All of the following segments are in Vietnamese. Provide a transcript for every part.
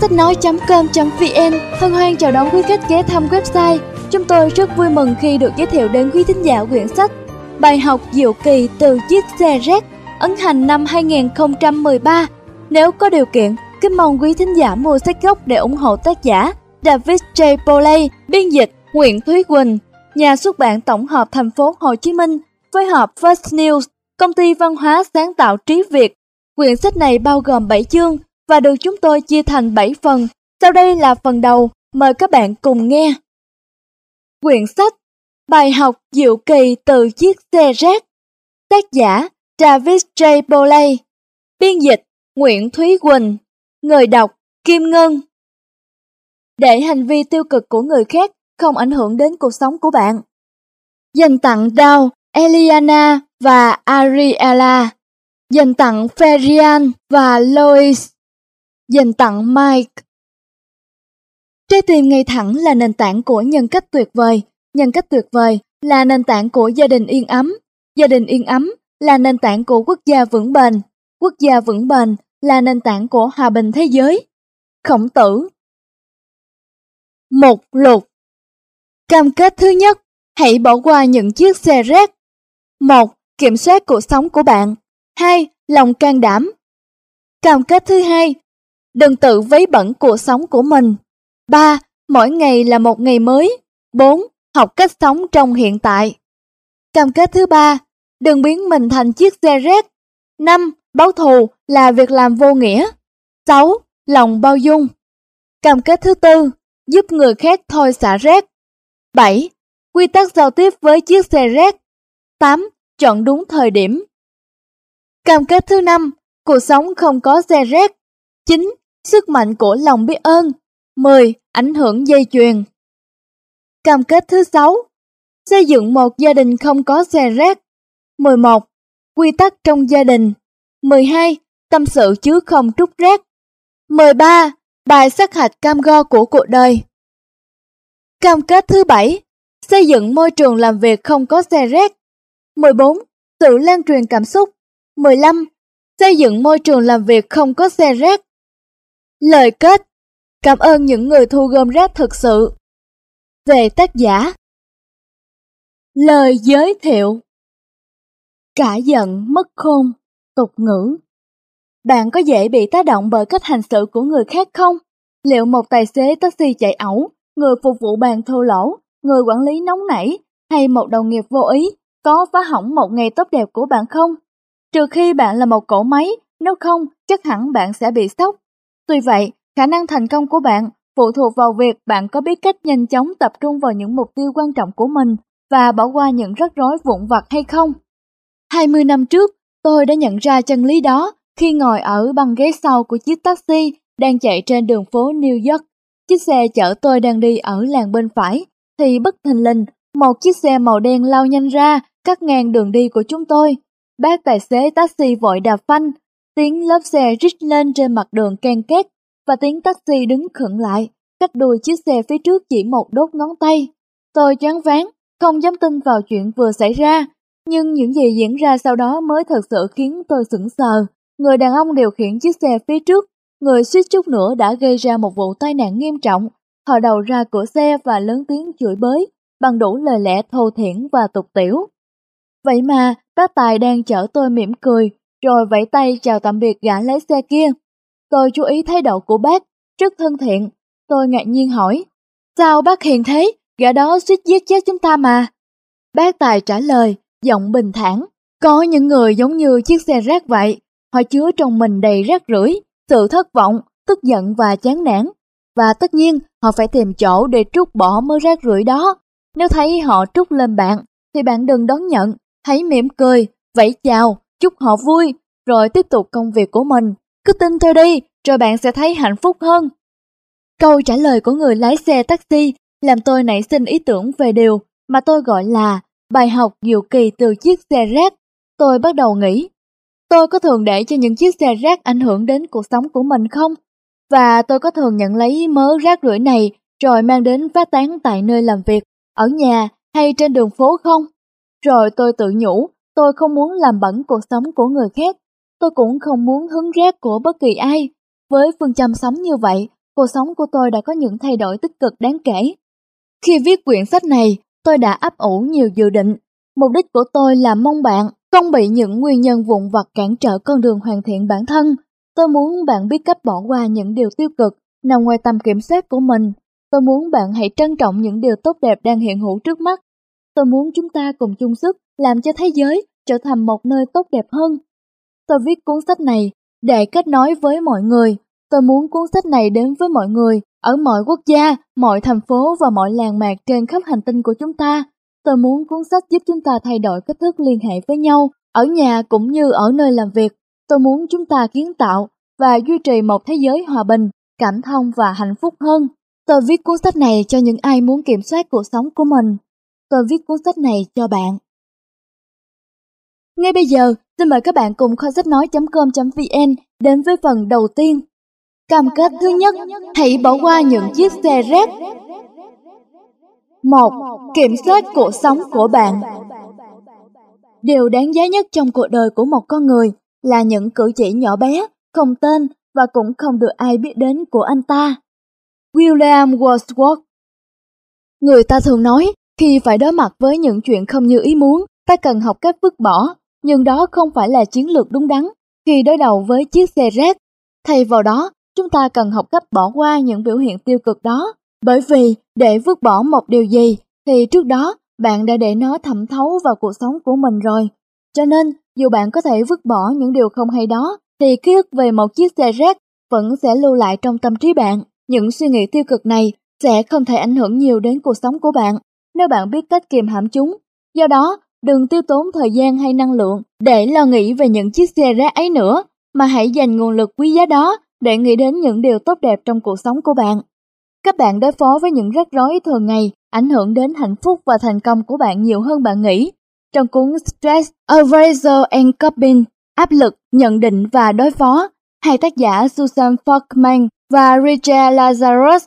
Sách nói.com.vn hân hoan chào đón quý khách ghé thăm website. Chúng tôi rất vui mừng khi được giới thiệu đến quý thính giả quyển sách Bài học diệu kỳ từ chiếc xe rác ấn hành năm 2013. Nếu có điều kiện, kính mong quý thính giả mua sách gốc để ủng hộ tác giả David J. Poley, biên dịch Nguyễn Thúy Quỳnh, nhà xuất bản tổng hợp thành phố Hồ Chí Minh, phối hợp First News, công ty văn hóa sáng tạo trí Việt. Quyển sách này bao gồm 7 chương và được chúng tôi chia thành 7 phần. Sau đây là phần đầu, mời các bạn cùng nghe. Quyển sách Bài học diệu kỳ từ chiếc xe rác Tác giả Travis J. Boley Biên dịch Nguyễn Thúy Quỳnh Người đọc Kim Ngân Để hành vi tiêu cực của người khác không ảnh hưởng đến cuộc sống của bạn. Dành tặng Dow, Eliana và Ariella. Dành tặng Ferian và Lois. Dành tặng Mike. Trái tim ngay thẳng là nền tảng của nhân cách tuyệt vời. Nhân cách tuyệt vời là nền tảng của gia đình yên ấm. Gia đình yên ấm là nền tảng của quốc gia vững bền. Quốc gia vững bền là nền tảng của hòa bình thế giới. Khổng tử Một lục Cam kết thứ nhất, hãy bỏ qua những chiếc xe rác. Một, Kiểm soát cuộc sống của bạn. Hai, Lòng can đảm. Cam kết thứ hai, đừng tự vấy bẩn cuộc sống của mình. 3. Mỗi ngày là một ngày mới. 4. Học cách sống trong hiện tại. Cam kết thứ ba, đừng biến mình thành chiếc xe rác. 5. Báo thù là việc làm vô nghĩa. 6. Lòng bao dung. Cam kết thứ tư, giúp người khác thôi xả rác. 7. Quy tắc giao tiếp với chiếc xe rác. 8. Chọn đúng thời điểm. Cam kết thứ năm, cuộc sống không có xe rác. 9. Sức mạnh của lòng biết ơn. 10. Ảnh hưởng dây chuyền. Cam kết thứ 6. Xây dựng một gia đình không có xe rác. 11. Quy tắc trong gia đình. 12. Tâm sự chứ không trút rác. 13. Bài sát hạch cam go của cuộc đời. Cam kết thứ 7. Xây dựng môi trường làm việc không có xe rác. 14. Sự lan truyền cảm xúc. 15. Xây dựng môi trường làm việc không có xe rác. Lời kết Cảm ơn những người thu gom rác thực sự. Về tác giả Lời giới thiệu Cả giận mất khôn, tục ngữ Bạn có dễ bị tác động bởi cách hành xử của người khác không? Liệu một tài xế taxi chạy ẩu, người phục vụ bàn thô lỗ, người quản lý nóng nảy hay một đồng nghiệp vô ý có phá hỏng một ngày tốt đẹp của bạn không? Trừ khi bạn là một cỗ máy, nếu không chắc hẳn bạn sẽ bị sốc. Tuy vậy, Khả năng thành công của bạn phụ thuộc vào việc bạn có biết cách nhanh chóng tập trung vào những mục tiêu quan trọng của mình và bỏ qua những rắc rối vụn vặt hay không. 20 năm trước, tôi đã nhận ra chân lý đó khi ngồi ở băng ghế sau của chiếc taxi đang chạy trên đường phố New York. Chiếc xe chở tôi đang đi ở làng bên phải, thì bất thình lình, một chiếc xe màu đen lao nhanh ra, cắt ngang đường đi của chúng tôi. Bác tài xế taxi vội đạp phanh, tiếng lớp xe rít lên trên mặt đường ken két và tiếng taxi đứng khựng lại, cách đuôi chiếc xe phía trước chỉ một đốt ngón tay. Tôi choáng váng, không dám tin vào chuyện vừa xảy ra, nhưng những gì diễn ra sau đó mới thật sự khiến tôi sững sờ. Người đàn ông điều khiển chiếc xe phía trước, người suýt chút nữa đã gây ra một vụ tai nạn nghiêm trọng, thò đầu ra cửa xe và lớn tiếng chửi bới, bằng đủ lời lẽ thô thiển và tục tiểu. Vậy mà, bác Tài đang chở tôi mỉm cười, rồi vẫy tay chào tạm biệt gã lái xe kia. Tôi chú ý thái độ của bác, rất thân thiện. Tôi ngạc nhiên hỏi, sao bác hiền thế, gã đó suýt giết chết chúng ta mà. Bác Tài trả lời, giọng bình thản, có những người giống như chiếc xe rác vậy, họ chứa trong mình đầy rác rưởi, sự thất vọng, tức giận và chán nản. Và tất nhiên, họ phải tìm chỗ để trút bỏ mớ rác rưởi đó. Nếu thấy họ trút lên bạn, thì bạn đừng đón nhận, hãy mỉm cười, vẫy chào, chúc họ vui, rồi tiếp tục công việc của mình. Cứ tin tôi đi, rồi bạn sẽ thấy hạnh phúc hơn. Câu trả lời của người lái xe taxi làm tôi nảy sinh ý tưởng về điều mà tôi gọi là bài học diệu kỳ từ chiếc xe rác. Tôi bắt đầu nghĩ, tôi có thường để cho những chiếc xe rác ảnh hưởng đến cuộc sống của mình không? Và tôi có thường nhận lấy mớ rác rưởi này rồi mang đến phát tán tại nơi làm việc, ở nhà hay trên đường phố không? Rồi tôi tự nhủ, tôi không muốn làm bẩn cuộc sống của người khác tôi cũng không muốn hứng rác của bất kỳ ai. với phương châm sống như vậy, cuộc sống của tôi đã có những thay đổi tích cực đáng kể. Khi viết quyển sách này, tôi đã ấp ủ nhiều dự định. Mục đích của tôi là mong bạn không bị những nguyên nhân vụn vặt cản trở con đường hoàn thiện bản thân. Tôi muốn bạn biết cách bỏ qua những điều tiêu cực nằm ngoài tầm kiểm soát của mình. Tôi muốn bạn hãy trân trọng những điều tốt đẹp đang hiện hữu trước mắt. Tôi muốn chúng ta cùng chung sức làm cho thế giới trở thành một nơi tốt đẹp hơn. Tôi viết cuốn sách này để kết nối với mọi người. Tôi muốn cuốn sách này đến với mọi người ở mọi quốc gia, mọi thành phố và mọi làng mạc trên khắp hành tinh của chúng ta. Tôi muốn cuốn sách giúp chúng ta thay đổi cách thức liên hệ với nhau, ở nhà cũng như ở nơi làm việc. Tôi muốn chúng ta kiến tạo và duy trì một thế giới hòa bình, cảm thông và hạnh phúc hơn. Tôi viết cuốn sách này cho những ai muốn kiểm soát cuộc sống của mình. Tôi viết cuốn sách này cho bạn. Ngay bây giờ, xin mời các bạn cùng kho sách nói.com.vn đến với phần đầu tiên. Cam kết thứ nhất, hãy bỏ qua những chiếc xe rác. 1. Kiểm soát cuộc sống của bạn Điều đáng giá nhất trong cuộc đời của một con người là những cử chỉ nhỏ bé, không tên và cũng không được ai biết đến của anh ta. William Wordsworth Người ta thường nói, khi phải đối mặt với những chuyện không như ý muốn, ta cần học cách vứt bỏ, nhưng đó không phải là chiến lược đúng đắn khi đối đầu với chiếc xe rác. Thay vào đó, chúng ta cần học cách bỏ qua những biểu hiện tiêu cực đó, bởi vì để vứt bỏ một điều gì thì trước đó bạn đã để nó thẩm thấu vào cuộc sống của mình rồi. Cho nên, dù bạn có thể vứt bỏ những điều không hay đó, thì ký ức về một chiếc xe rác vẫn sẽ lưu lại trong tâm trí bạn. Những suy nghĩ tiêu cực này sẽ không thể ảnh hưởng nhiều đến cuộc sống của bạn nếu bạn biết cách kiềm hãm chúng. Do đó, đừng tiêu tốn thời gian hay năng lượng để lo nghĩ về những chiếc xe rác ấy nữa, mà hãy dành nguồn lực quý giá đó để nghĩ đến những điều tốt đẹp trong cuộc sống của bạn. Các bạn đối phó với những rắc rối thường ngày ảnh hưởng đến hạnh phúc và thành công của bạn nhiều hơn bạn nghĩ. Trong cuốn Stress, Arousal and Coping, áp lực, nhận định và đối phó, hai tác giả Susan Falkman và Richard Lazarus,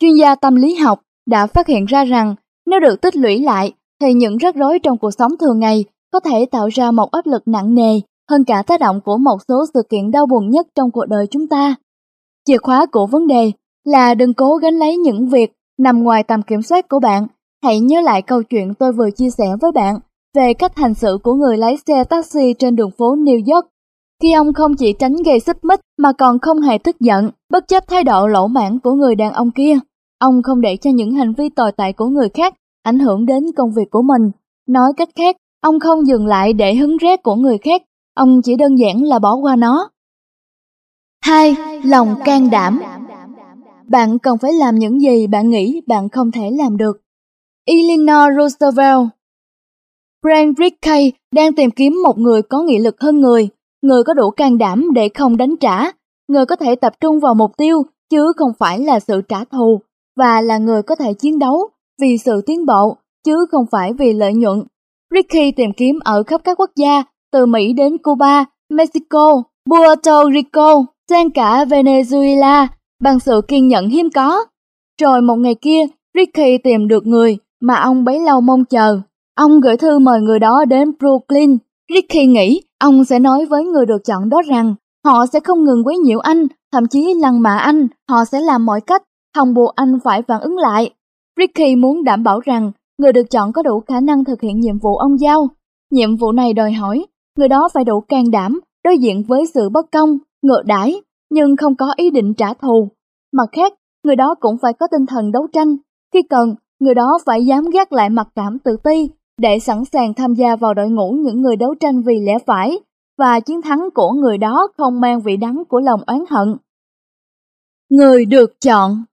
chuyên gia tâm lý học, đã phát hiện ra rằng nếu được tích lũy lại, thì những rắc rối trong cuộc sống thường ngày có thể tạo ra một áp lực nặng nề hơn cả tác động của một số sự kiện đau buồn nhất trong cuộc đời chúng ta. Chìa khóa của vấn đề là đừng cố gánh lấy những việc nằm ngoài tầm kiểm soát của bạn. Hãy nhớ lại câu chuyện tôi vừa chia sẻ với bạn về cách hành xử của người lái xe taxi trên đường phố New York. Khi ông không chỉ tránh gây xích mích mà còn không hề tức giận, bất chấp thái độ lỗ mãn của người đàn ông kia. Ông không để cho những hành vi tồi tệ của người khác ảnh hưởng đến công việc của mình. Nói cách khác, ông không dừng lại để hứng rét của người khác, ông chỉ đơn giản là bỏ qua nó. 2. Lòng can đảm Bạn cần phải làm những gì bạn nghĩ bạn không thể làm được. Eleanor Roosevelt Frank Rickey đang tìm kiếm một người có nghị lực hơn người, người có đủ can đảm để không đánh trả, người có thể tập trung vào mục tiêu chứ không phải là sự trả thù, và là người có thể chiến đấu vì sự tiến bộ chứ không phải vì lợi nhuận. Ricky tìm kiếm ở khắp các quốc gia, từ Mỹ đến Cuba, Mexico, Puerto Rico, sang cả Venezuela, bằng sự kiên nhẫn hiếm có. Rồi một ngày kia, Ricky tìm được người mà ông bấy lâu mong chờ. Ông gửi thư mời người đó đến Brooklyn. Ricky nghĩ ông sẽ nói với người được chọn đó rằng họ sẽ không ngừng quấy nhiễu anh, thậm chí lăng mạ anh, họ sẽ làm mọi cách, không buộc anh phải phản ứng lại. Ricky muốn đảm bảo rằng người được chọn có đủ khả năng thực hiện nhiệm vụ ông giao. Nhiệm vụ này đòi hỏi người đó phải đủ can đảm đối diện với sự bất công, ngược đãi nhưng không có ý định trả thù. Mặt khác, người đó cũng phải có tinh thần đấu tranh. Khi cần, người đó phải dám gác lại mặc cảm tự ti để sẵn sàng tham gia vào đội ngũ những người đấu tranh vì lẽ phải và chiến thắng của người đó không mang vị đắng của lòng oán hận. Người được chọn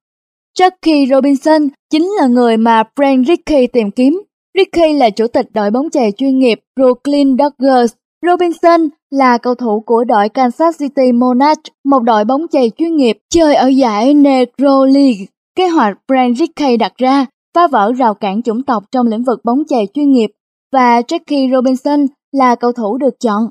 Jackie Robinson chính là người mà Frank Rickey tìm kiếm. Rickey là chủ tịch đội bóng chày chuyên nghiệp Brooklyn Dodgers. Robinson là cầu thủ của đội Kansas City Monarchs, một đội bóng chày chuyên nghiệp chơi ở giải Negro League. Kế hoạch Frank Rickey đặt ra phá vỡ rào cản chủng tộc trong lĩnh vực bóng chày chuyên nghiệp và Jackie Robinson là cầu thủ được chọn.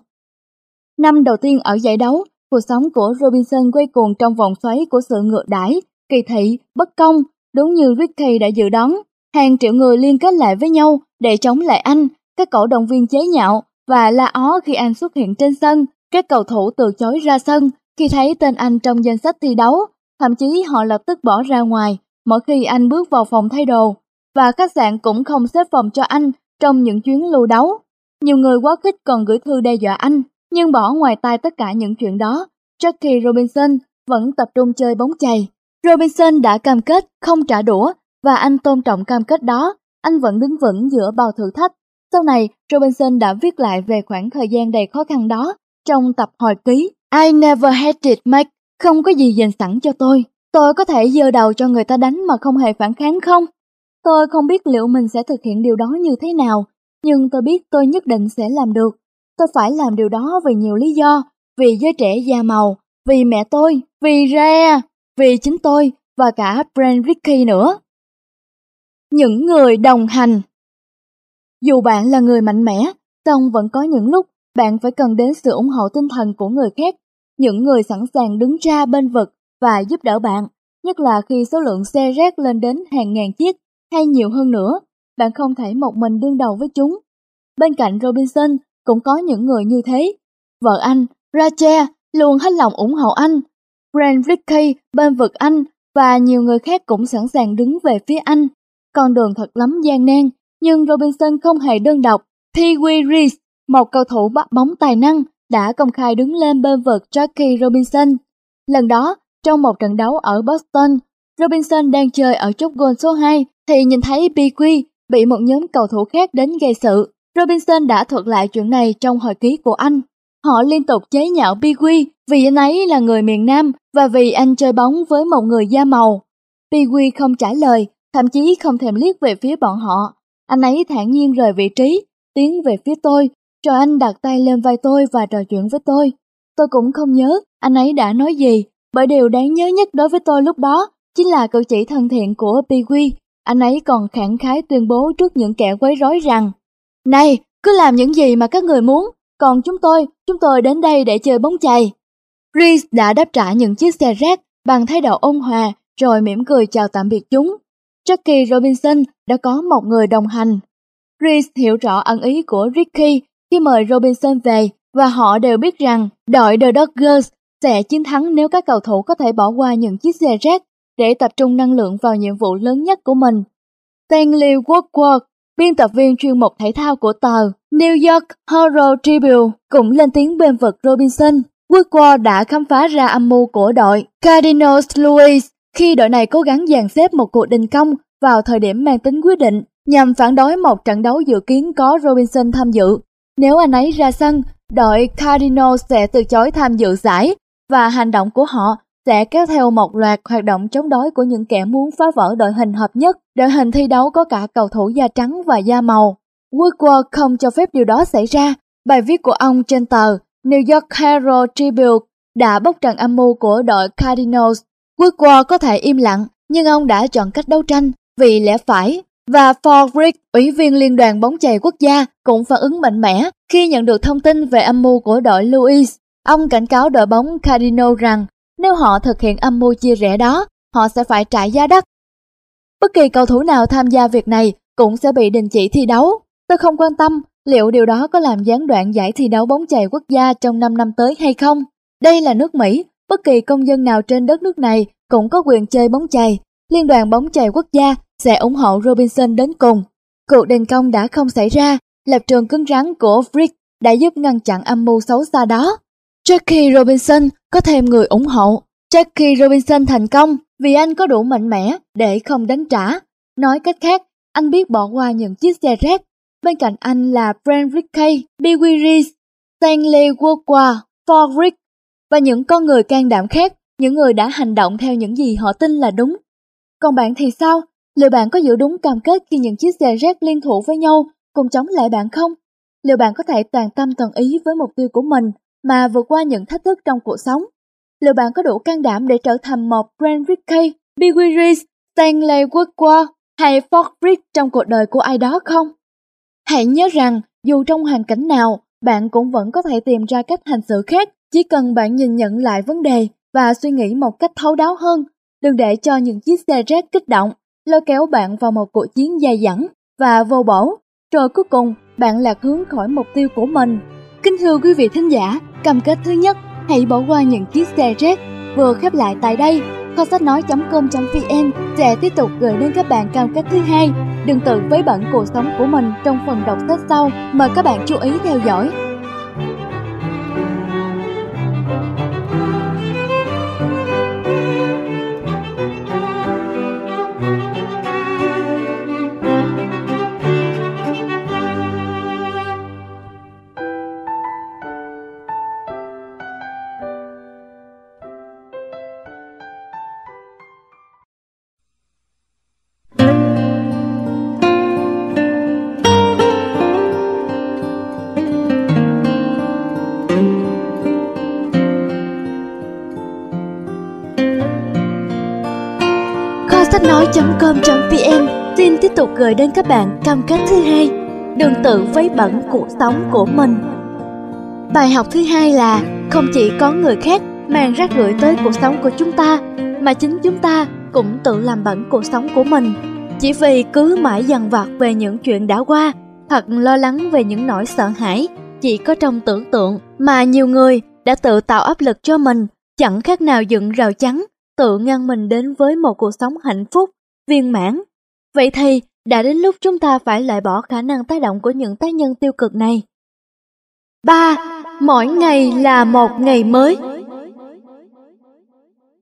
Năm đầu tiên ở giải đấu, cuộc sống của Robinson quay cuồng trong vòng xoáy của sự ngược đãi kỳ thị, bất công, đúng như Ricky đã dự đoán. Hàng triệu người liên kết lại với nhau để chống lại anh, các cổ động viên chế nhạo và la ó khi anh xuất hiện trên sân, các cầu thủ từ chối ra sân, khi thấy tên anh trong danh sách thi đấu, thậm chí họ lập tức bỏ ra ngoài mỗi khi anh bước vào phòng thay đồ, và khách sạn cũng không xếp phòng cho anh trong những chuyến lưu đấu. Nhiều người quá khích còn gửi thư đe dọa anh, nhưng bỏ ngoài tai tất cả những chuyện đó, Jackie Robinson vẫn tập trung chơi bóng chày. Robinson đã cam kết không trả đũa và anh tôn trọng cam kết đó, anh vẫn đứng vững giữa bao thử thách. Sau này, Robinson đã viết lại về khoảng thời gian đầy khó khăn đó trong tập hồi ký I never had it Mike, không có gì dành sẵn cho tôi. Tôi có thể giơ đầu cho người ta đánh mà không hề phản kháng không? Tôi không biết liệu mình sẽ thực hiện điều đó như thế nào, nhưng tôi biết tôi nhất định sẽ làm được. Tôi phải làm điều đó vì nhiều lý do, vì giới trẻ da màu, vì mẹ tôi, vì Rhea, vì chính tôi và cả Brent Ricky nữa. Những người đồng hành Dù bạn là người mạnh mẽ, song vẫn có những lúc bạn phải cần đến sự ủng hộ tinh thần của người khác, những người sẵn sàng đứng ra bên vực và giúp đỡ bạn, nhất là khi số lượng xe rác lên đến hàng ngàn chiếc hay nhiều hơn nữa, bạn không thể một mình đương đầu với chúng. Bên cạnh Robinson cũng có những người như thế. Vợ anh, Rachel, luôn hết lòng ủng hộ anh. Brand Ricky bên vực anh và nhiều người khác cũng sẵn sàng đứng về phía anh. Con đường thật lắm gian nan, nhưng Robinson không hề đơn độc. Pee Reese, một cầu thủ bắt bóng tài năng, đã công khai đứng lên bên vực Jackie Robinson. Lần đó, trong một trận đấu ở Boston, Robinson đang chơi ở chốt gôn số 2 thì nhìn thấy BQ bị một nhóm cầu thủ khác đến gây sự. Robinson đã thuật lại chuyện này trong hồi ký của anh. Họ liên tục chế nhạo BQ vì anh ấy là người miền Nam và vì anh chơi bóng với một người da màu. piwi không trả lời, thậm chí không thèm liếc về phía bọn họ. Anh ấy thản nhiên rời vị trí, tiến về phía tôi, rồi anh đặt tay lên vai tôi và trò chuyện với tôi. Tôi cũng không nhớ anh ấy đã nói gì, bởi điều đáng nhớ nhất đối với tôi lúc đó chính là cử chỉ thân thiện của piwi. Anh ấy còn khẳng khái tuyên bố trước những kẻ quấy rối rằng Này, cứ làm những gì mà các người muốn, còn chúng tôi, chúng tôi đến đây để chơi bóng chày. Chris đã đáp trả những chiếc xe rác bằng thái độ ôn hòa rồi mỉm cười chào tạm biệt chúng. Jackie Robinson đã có một người đồng hành. Chris hiểu rõ ẩn ý của Ricky khi mời Robinson về và họ đều biết rằng đội The Dodgers sẽ chiến thắng nếu các cầu thủ có thể bỏ qua những chiếc xe rác để tập trung năng lượng vào nhiệm vụ lớn nhất của mình. Stanley Woodward, biên tập viên chuyên mục thể thao của tờ New York Herald Tribune cũng lên tiếng bên vực Robinson. Woodward đã khám phá ra âm mưu của đội Cardinals Louis khi đội này cố gắng dàn xếp một cuộc đình công vào thời điểm mang tính quyết định nhằm phản đối một trận đấu dự kiến có Robinson tham dự. Nếu anh ấy ra sân, đội Cardinals sẽ từ chối tham dự giải và hành động của họ sẽ kéo theo một loạt hoạt động chống đối của những kẻ muốn phá vỡ đội hình hợp nhất. Đội hình thi đấu có cả cầu thủ da trắng và da màu. Woodward không cho phép điều đó xảy ra. Bài viết của ông trên tờ New York Herald Tribune đã bóc trần âm mưu của đội Cardinals. Woodward có thể im lặng, nhưng ông đã chọn cách đấu tranh vì lẽ phải. Và Ford ủy viên Liên đoàn bóng chày quốc gia, cũng phản ứng mạnh mẽ khi nhận được thông tin về âm mưu của đội Louis. Ông cảnh cáo đội bóng Cardinals rằng nếu họ thực hiện âm mưu chia rẽ đó, họ sẽ phải trả giá đắt. Bất kỳ cầu thủ nào tham gia việc này cũng sẽ bị đình chỉ thi đấu. Tôi không quan tâm liệu điều đó có làm gián đoạn giải thi đấu bóng chày quốc gia trong 5 năm tới hay không. Đây là nước Mỹ, bất kỳ công dân nào trên đất nước này cũng có quyền chơi bóng chày. Liên đoàn bóng chày quốc gia sẽ ủng hộ Robinson đến cùng. Cuộc đình công đã không xảy ra, lập trường cứng rắn của Frick đã giúp ngăn chặn âm mưu xấu xa đó. Jackie Robinson có thêm người ủng hộ. Jackie Robinson thành công vì anh có đủ mạnh mẽ để không đánh trả. Nói cách khác, anh biết bỏ qua những chiếc xe rác. Bên cạnh anh là Brent Rickey, Bill Reese, Stanley Wokwa, Paul Rick và những con người can đảm khác, những người đã hành động theo những gì họ tin là đúng. Còn bạn thì sao? Liệu bạn có giữ đúng cam kết khi những chiếc xe rác liên thủ với nhau cùng chống lại bạn không? Liệu bạn có thể toàn tâm toàn ý với mục tiêu của mình mà vượt qua những thách thức trong cuộc sống. Liệu bạn có đủ can đảm để trở thành một Brent Rickey, Big Reese, Stanley Woodward hay Ford Rick trong cuộc đời của ai đó không? Hãy nhớ rằng dù trong hoàn cảnh nào, bạn cũng vẫn có thể tìm ra cách hành xử khác, chỉ cần bạn nhìn nhận lại vấn đề và suy nghĩ một cách thấu đáo hơn. Đừng để cho những chiếc xe rác kích động, lôi kéo bạn vào một cuộc chiến dài dẳng và vô bổ, rồi cuối cùng bạn lạc hướng khỏi mục tiêu của mình. Kính thưa quý vị thính giả, cam kết thứ nhất, hãy bỏ qua những chiếc xe rác vừa khép lại tại đây. Kho sách nói.com.vn sẽ tiếp tục gửi đến các bạn cam kết thứ hai. Đừng tự với bẩn cuộc sống của mình trong phần đọc sách sau. Mời các bạn chú ý theo dõi. Gửi đến các bạn cam kết thứ hai. Đừng tự vấy bẩn cuộc sống của mình. Bài học thứ hai là không chỉ có người khác mang rác rưởi tới cuộc sống của chúng ta mà chính chúng ta cũng tự làm bẩn cuộc sống của mình. Chỉ vì cứ mãi dằn vặt về những chuyện đã qua hoặc lo lắng về những nỗi sợ hãi chỉ có trong tưởng tượng mà nhiều người đã tự tạo áp lực cho mình chẳng khác nào dựng rào chắn tự ngăn mình đến với một cuộc sống hạnh phúc, viên mãn. Vậy thì, đã đến lúc chúng ta phải loại bỏ khả năng tác động của những tác nhân tiêu cực này. 3. Mỗi ngày là một ngày mới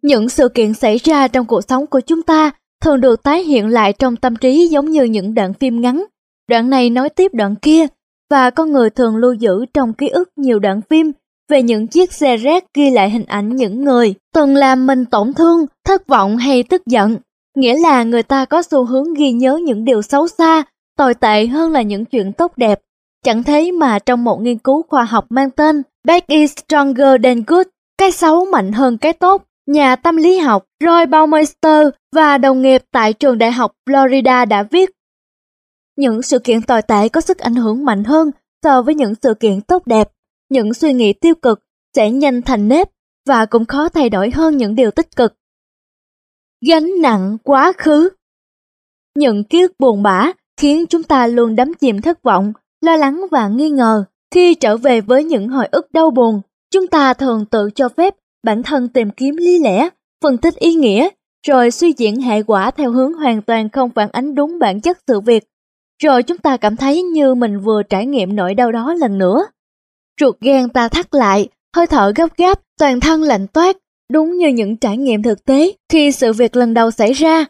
Những sự kiện xảy ra trong cuộc sống của chúng ta thường được tái hiện lại trong tâm trí giống như những đoạn phim ngắn. Đoạn này nói tiếp đoạn kia, và con người thường lưu giữ trong ký ức nhiều đoạn phim về những chiếc xe rác ghi lại hình ảnh những người từng làm mình tổn thương, thất vọng hay tức giận. Nghĩa là người ta có xu hướng ghi nhớ những điều xấu xa, tồi tệ hơn là những chuyện tốt đẹp. Chẳng thế mà trong một nghiên cứu khoa học mang tên Bad is Stronger Than Good, cái xấu mạnh hơn cái tốt, nhà tâm lý học Roy Baumeister và đồng nghiệp tại trường đại học Florida đã viết. Những sự kiện tồi tệ có sức ảnh hưởng mạnh hơn so với những sự kiện tốt đẹp những suy nghĩ tiêu cực sẽ nhanh thành nếp và cũng khó thay đổi hơn những điều tích cực. Gánh nặng quá khứ Những ký ức buồn bã khiến chúng ta luôn đắm chìm thất vọng, lo lắng và nghi ngờ. Khi trở về với những hồi ức đau buồn, chúng ta thường tự cho phép bản thân tìm kiếm lý lẽ, phân tích ý nghĩa, rồi suy diễn hệ quả theo hướng hoàn toàn không phản ánh đúng bản chất sự việc. Rồi chúng ta cảm thấy như mình vừa trải nghiệm nỗi đau đó lần nữa. Ruột gan ta thắt lại, hơi thở gấp gáp, toàn thân lạnh toát, đúng như những trải nghiệm thực tế khi sự việc lần đầu xảy ra.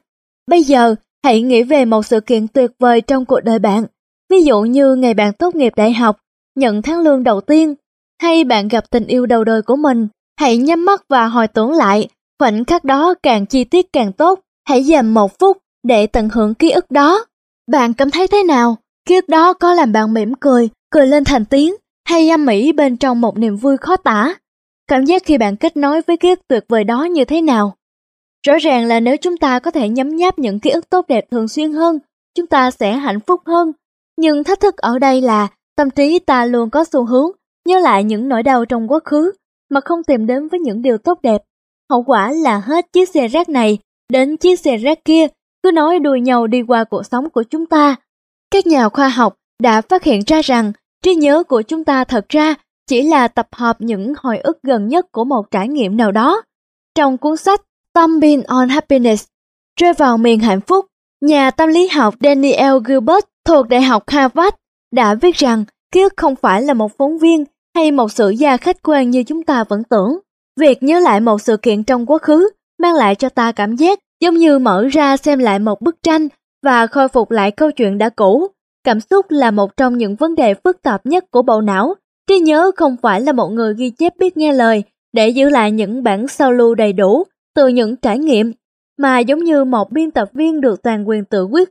Bây giờ, hãy nghĩ về một sự kiện tuyệt vời trong cuộc đời bạn. Ví dụ như ngày bạn tốt nghiệp đại học, nhận tháng lương đầu tiên, hay bạn gặp tình yêu đầu đời của mình. Hãy nhắm mắt và hồi tưởng lại, khoảnh khắc đó càng chi tiết càng tốt. Hãy dành một phút để tận hưởng ký ức đó. Bạn cảm thấy thế nào? Ký ức đó có làm bạn mỉm cười, cười lên thành tiếng, hay âm mỹ bên trong một niềm vui khó tả. Cảm giác khi bạn kết nối với ký ức tuyệt vời đó như thế nào? Rõ ràng là nếu chúng ta có thể nhấm nháp những ký ức tốt đẹp thường xuyên hơn, chúng ta sẽ hạnh phúc hơn. Nhưng thách thức ở đây là tâm trí ta luôn có xu hướng nhớ lại những nỗi đau trong quá khứ mà không tìm đến với những điều tốt đẹp. Hậu quả là hết chiếc xe rác này đến chiếc xe rác kia cứ nói đùi nhau đi qua cuộc sống của chúng ta. Các nhà khoa học đã phát hiện ra rằng Trí nhớ của chúng ta thật ra chỉ là tập hợp những hồi ức gần nhất của một trải nghiệm nào đó. Trong cuốn sách Thumbing on Happiness, Rơi vào miền hạnh phúc, nhà tâm lý học Daniel Gilbert thuộc Đại học Harvard đã viết rằng ký ức không phải là một phóng viên hay một sự gia khách quan như chúng ta vẫn tưởng. Việc nhớ lại một sự kiện trong quá khứ mang lại cho ta cảm giác giống như mở ra xem lại một bức tranh và khôi phục lại câu chuyện đã cũ Cảm xúc là một trong những vấn đề phức tạp nhất của bộ não. Trí nhớ không phải là một người ghi chép biết nghe lời để giữ lại những bản sao lưu đầy đủ từ những trải nghiệm, mà giống như một biên tập viên được toàn quyền tự quyết.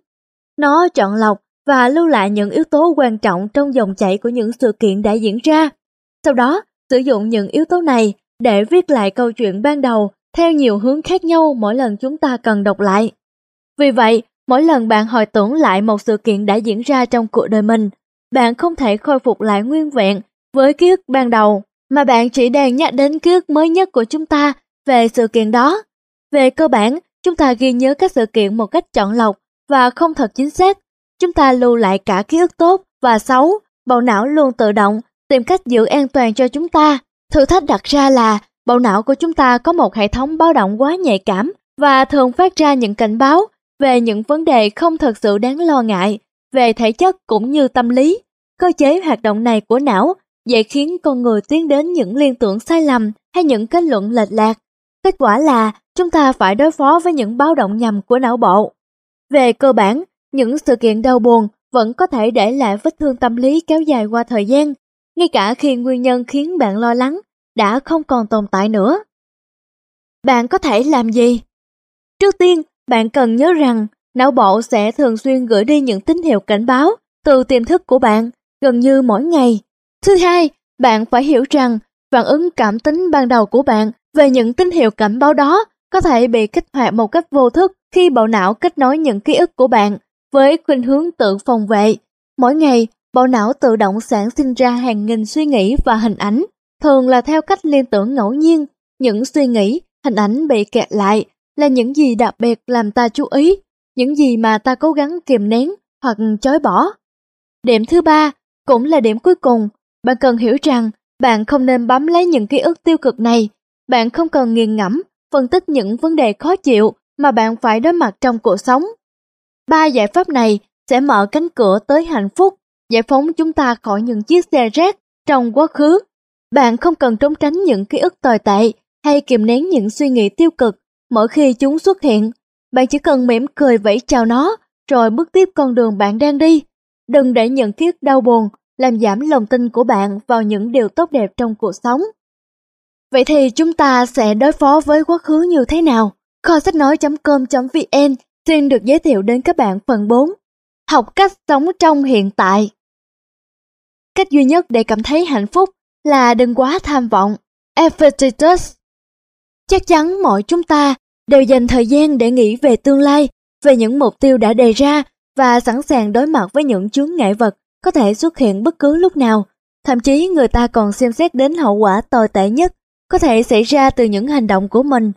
Nó chọn lọc và lưu lại những yếu tố quan trọng trong dòng chảy của những sự kiện đã diễn ra. Sau đó, sử dụng những yếu tố này để viết lại câu chuyện ban đầu theo nhiều hướng khác nhau mỗi lần chúng ta cần đọc lại. Vì vậy, Mỗi lần bạn hồi tưởng lại một sự kiện đã diễn ra trong cuộc đời mình, bạn không thể khôi phục lại nguyên vẹn với ký ức ban đầu, mà bạn chỉ đang nhắc đến ký ức mới nhất của chúng ta về sự kiện đó. Về cơ bản, chúng ta ghi nhớ các sự kiện một cách chọn lọc và không thật chính xác. Chúng ta lưu lại cả ký ức tốt và xấu, bộ não luôn tự động tìm cách giữ an toàn cho chúng ta. Thử thách đặt ra là bộ não của chúng ta có một hệ thống báo động quá nhạy cảm và thường phát ra những cảnh báo về những vấn đề không thật sự đáng lo ngại về thể chất cũng như tâm lý. Cơ chế hoạt động này của não dễ khiến con người tiến đến những liên tưởng sai lầm hay những kết luận lệch lạc. Kết quả là chúng ta phải đối phó với những báo động nhầm của não bộ. Về cơ bản, những sự kiện đau buồn vẫn có thể để lại vết thương tâm lý kéo dài qua thời gian, ngay cả khi nguyên nhân khiến bạn lo lắng đã không còn tồn tại nữa. Bạn có thể làm gì? Trước tiên, bạn cần nhớ rằng não bộ sẽ thường xuyên gửi đi những tín hiệu cảnh báo từ tiềm thức của bạn gần như mỗi ngày. Thứ hai, bạn phải hiểu rằng phản ứng cảm tính ban đầu của bạn về những tín hiệu cảnh báo đó có thể bị kích hoạt một cách vô thức khi bộ não kết nối những ký ức của bạn với khuynh hướng tự phòng vệ. Mỗi ngày, bộ não tự động sản sinh ra hàng nghìn suy nghĩ và hình ảnh, thường là theo cách liên tưởng ngẫu nhiên. Những suy nghĩ, hình ảnh bị kẹt lại là những gì đặc biệt làm ta chú ý, những gì mà ta cố gắng kiềm nén hoặc chối bỏ. Điểm thứ ba, cũng là điểm cuối cùng, bạn cần hiểu rằng bạn không nên bám lấy những ký ức tiêu cực này. Bạn không cần nghiền ngẫm, phân tích những vấn đề khó chịu mà bạn phải đối mặt trong cuộc sống. Ba giải pháp này sẽ mở cánh cửa tới hạnh phúc, giải phóng chúng ta khỏi những chiếc xe rác trong quá khứ. Bạn không cần trốn tránh những ký ức tồi tệ hay kiềm nén những suy nghĩ tiêu cực mỗi khi chúng xuất hiện. Bạn chỉ cần mỉm cười vẫy chào nó, rồi bước tiếp con đường bạn đang đi. Đừng để những ký ức đau buồn làm giảm lòng tin của bạn vào những điều tốt đẹp trong cuộc sống. Vậy thì chúng ta sẽ đối phó với quá khứ như thế nào? Kho sách nói.com.vn xin được giới thiệu đến các bạn phần 4. Học cách sống trong hiện tại. Cách duy nhất để cảm thấy hạnh phúc là đừng quá tham vọng. Epictetus Chắc chắn mọi chúng ta đều dành thời gian để nghĩ về tương lai, về những mục tiêu đã đề ra và sẵn sàng đối mặt với những chướng ngại vật có thể xuất hiện bất cứ lúc nào. Thậm chí người ta còn xem xét đến hậu quả tồi tệ nhất có thể xảy ra từ những hành động của mình.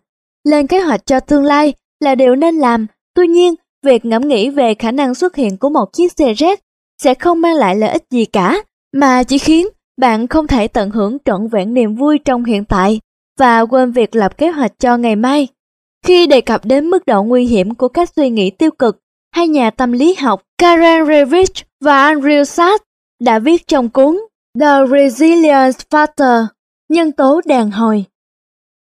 Lên kế hoạch cho tương lai là điều nên làm, tuy nhiên việc ngẫm nghĩ về khả năng xuất hiện của một chiếc xe rác sẽ không mang lại lợi ích gì cả, mà chỉ khiến bạn không thể tận hưởng trọn vẹn niềm vui trong hiện tại và quên việc lập kế hoạch cho ngày mai. Khi đề cập đến mức độ nguy hiểm của các suy nghĩ tiêu cực, hai nhà tâm lý học Karen Revich và Andrew Sass đã viết trong cuốn The Resilience Factor, nhân tố đàn hồi.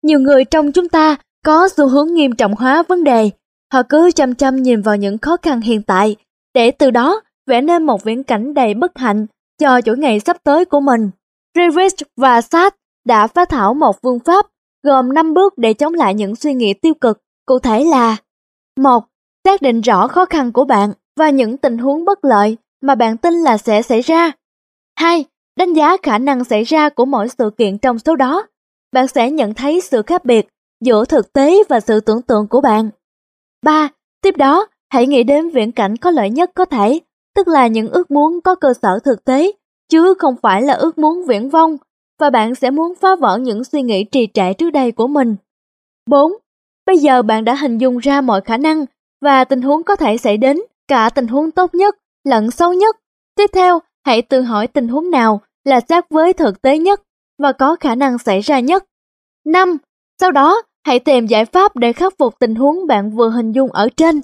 Nhiều người trong chúng ta có xu hướng nghiêm trọng hóa vấn đề, họ cứ chăm chăm nhìn vào những khó khăn hiện tại, để từ đó vẽ nên một viễn cảnh đầy bất hạnh cho chuỗi ngày sắp tới của mình. Revich và Sass đã phát thảo một phương pháp gồm 5 bước để chống lại những suy nghĩ tiêu cực, cụ thể là một Xác định rõ khó khăn của bạn và những tình huống bất lợi mà bạn tin là sẽ xảy ra. 2. Đánh giá khả năng xảy ra của mỗi sự kiện trong số đó. Bạn sẽ nhận thấy sự khác biệt giữa thực tế và sự tưởng tượng của bạn. 3. Tiếp đó, hãy nghĩ đến viễn cảnh có lợi nhất có thể, tức là những ước muốn có cơ sở thực tế, chứ không phải là ước muốn viễn vông, và bạn sẽ muốn phá vỡ những suy nghĩ trì trệ trước đây của mình. 4. Bây giờ bạn đã hình dung ra mọi khả năng và tình huống có thể xảy đến, cả tình huống tốt nhất lẫn xấu nhất. Tiếp theo, hãy tự hỏi tình huống nào là sát với thực tế nhất và có khả năng xảy ra nhất. 5. Sau đó, hãy tìm giải pháp để khắc phục tình huống bạn vừa hình dung ở trên.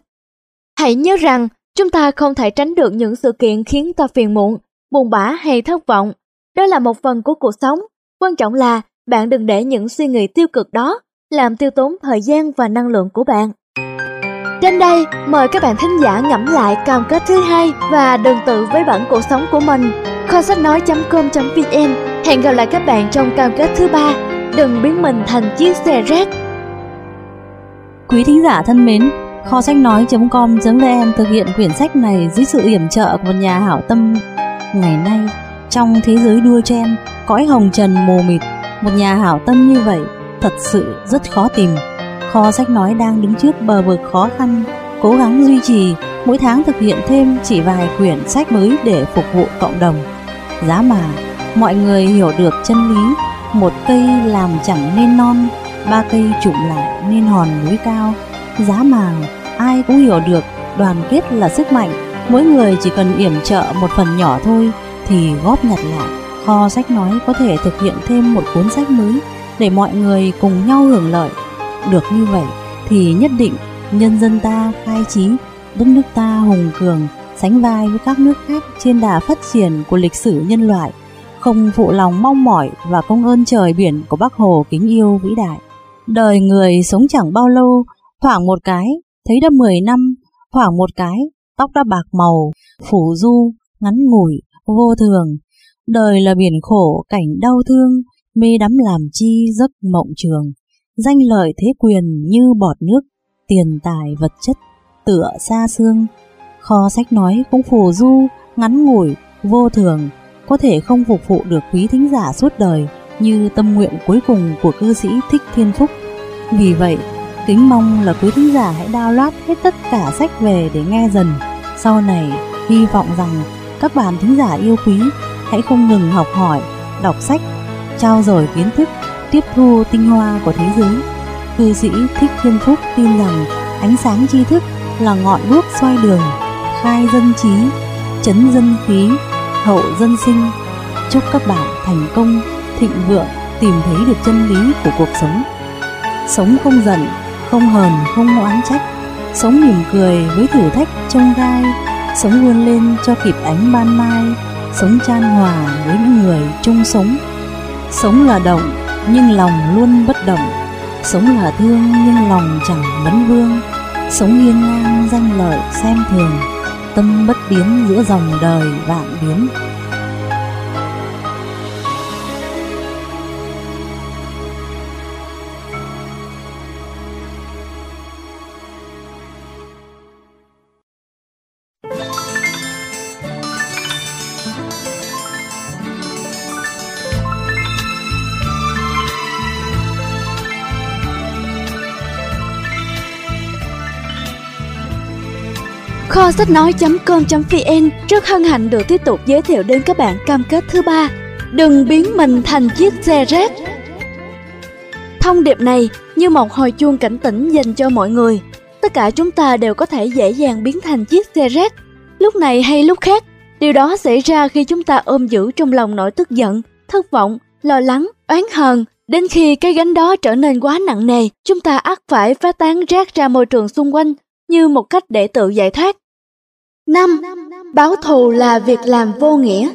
Hãy nhớ rằng, chúng ta không thể tránh được những sự kiện khiến ta phiền muộn, buồn bã hay thất vọng. Đó là một phần của cuộc sống. Quan trọng là bạn đừng để những suy nghĩ tiêu cực đó làm tiêu tốn thời gian và năng lượng của bạn. Trên đây, mời các bạn thính giả ngẫm lại cam kết thứ hai và đừng tự với bản cuộc sống của mình. Kho sách nói.com.vn Hẹn gặp lại các bạn trong cam kết thứ ba. Đừng biến mình thành chiếc xe rác. Quý thính giả thân mến, kho sách nói.com.vn thực hiện quyển sách này dưới sự yểm trợ của một nhà hảo tâm. Ngày nay, trong thế giới đua chen, cõi hồng trần mù mịt, một nhà hảo tâm như vậy thật sự rất khó tìm. Kho sách nói đang đứng trước bờ vực khó khăn, cố gắng duy trì, mỗi tháng thực hiện thêm chỉ vài quyển sách mới để phục vụ cộng đồng. Giá mà, mọi người hiểu được chân lý, một cây làm chẳng nên non, ba cây trụm lại nên hòn núi cao. Giá mà, ai cũng hiểu được đoàn kết là sức mạnh, mỗi người chỉ cần yểm trợ một phần nhỏ thôi thì góp nhặt lại Kho sách nói có thể thực hiện thêm một cuốn sách mới để mọi người cùng nhau hưởng lợi. Được như vậy thì nhất định nhân dân ta khai trí, đất nước ta hùng cường, sánh vai với các nước khác trên đà phát triển của lịch sử nhân loại, không phụ lòng mong mỏi và công ơn trời biển của Bác Hồ kính yêu vĩ đại. Đời người sống chẳng bao lâu, thoảng một cái, thấy đã 10 năm, thoảng một cái, tóc đã bạc màu, phủ du, ngắn ngủi, vô thường. Đời là biển khổ, cảnh đau thương, mê đắm làm chi giấc mộng trường. Danh lợi thế quyền như bọt nước, tiền tài vật chất, tựa xa xương. Kho sách nói cũng phù du, ngắn ngủi, vô thường, có thể không phục vụ được quý thính giả suốt đời như tâm nguyện cuối cùng của cư sĩ Thích Thiên Phúc. Vì vậy, kính mong là quý thính giả hãy download hết tất cả sách về để nghe dần. Sau này, hy vọng rằng các bạn thính giả yêu quý hãy không ngừng học hỏi, đọc sách, trao dồi kiến thức, tiếp thu tinh hoa của thế giới. Cư sĩ Thích Thiên Phúc tin rằng ánh sáng tri thức là ngọn đuốc soi đường, khai dân trí, chấn dân khí, hậu dân sinh. Chúc các bạn thành công, thịnh vượng, tìm thấy được chân lý của cuộc sống. Sống không giận, không hờn, không oán trách. Sống mỉm cười với thử thách trông gai. Sống vươn lên cho kịp ánh ban mai. Sống chan hòa với những người chung sống. Sống là động, nhưng lòng luôn bất động. Sống là thương nhưng lòng chẳng vấn vương. Sống hiên ngang danh lợi xem thường, tâm bất biến giữa dòng đời vạn biến Kho sách nói.com.vn rất hân hạnh được tiếp tục giới thiệu đến các bạn cam kết thứ ba. Đừng biến mình thành chiếc xe rác. Thông điệp này như một hồi chuông cảnh tỉnh dành cho mọi người. Tất cả chúng ta đều có thể dễ dàng biến thành chiếc xe rác. Lúc này hay lúc khác Điều đó xảy ra khi chúng ta ôm giữ trong lòng nỗi tức giận, thất vọng, lo lắng, oán hờn. Đến khi cái gánh đó trở nên quá nặng nề, chúng ta ắt phải phá tán rác ra môi trường xung quanh như một cách để tự giải thoát. 5. Báo thù là việc làm vô nghĩa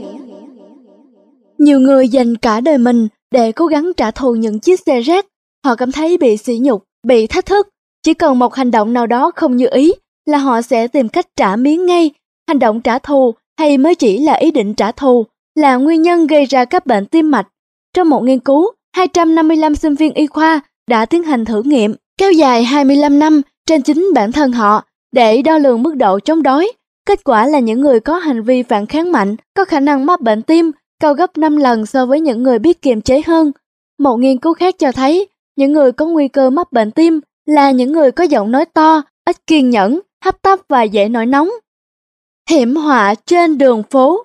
Nhiều người dành cả đời mình để cố gắng trả thù những chiếc xe rác. Họ cảm thấy bị sỉ nhục, bị thách thức. Chỉ cần một hành động nào đó không như ý là họ sẽ tìm cách trả miếng ngay. Hành động trả thù hay mới chỉ là ý định trả thù là nguyên nhân gây ra các bệnh tim mạch. Trong một nghiên cứu, 255 sinh viên y khoa đã tiến hành thử nghiệm kéo dài 25 năm trên chính bản thân họ để đo lường mức độ chống đói Kết quả là những người có hành vi phản kháng mạnh có khả năng mắc bệnh tim cao gấp 5 lần so với những người biết kiềm chế hơn. Một nghiên cứu khác cho thấy, những người có nguy cơ mắc bệnh tim là những người có giọng nói to, ít kiên nhẫn, hấp tấp và dễ nổi nóng. Hiểm họa trên đường phố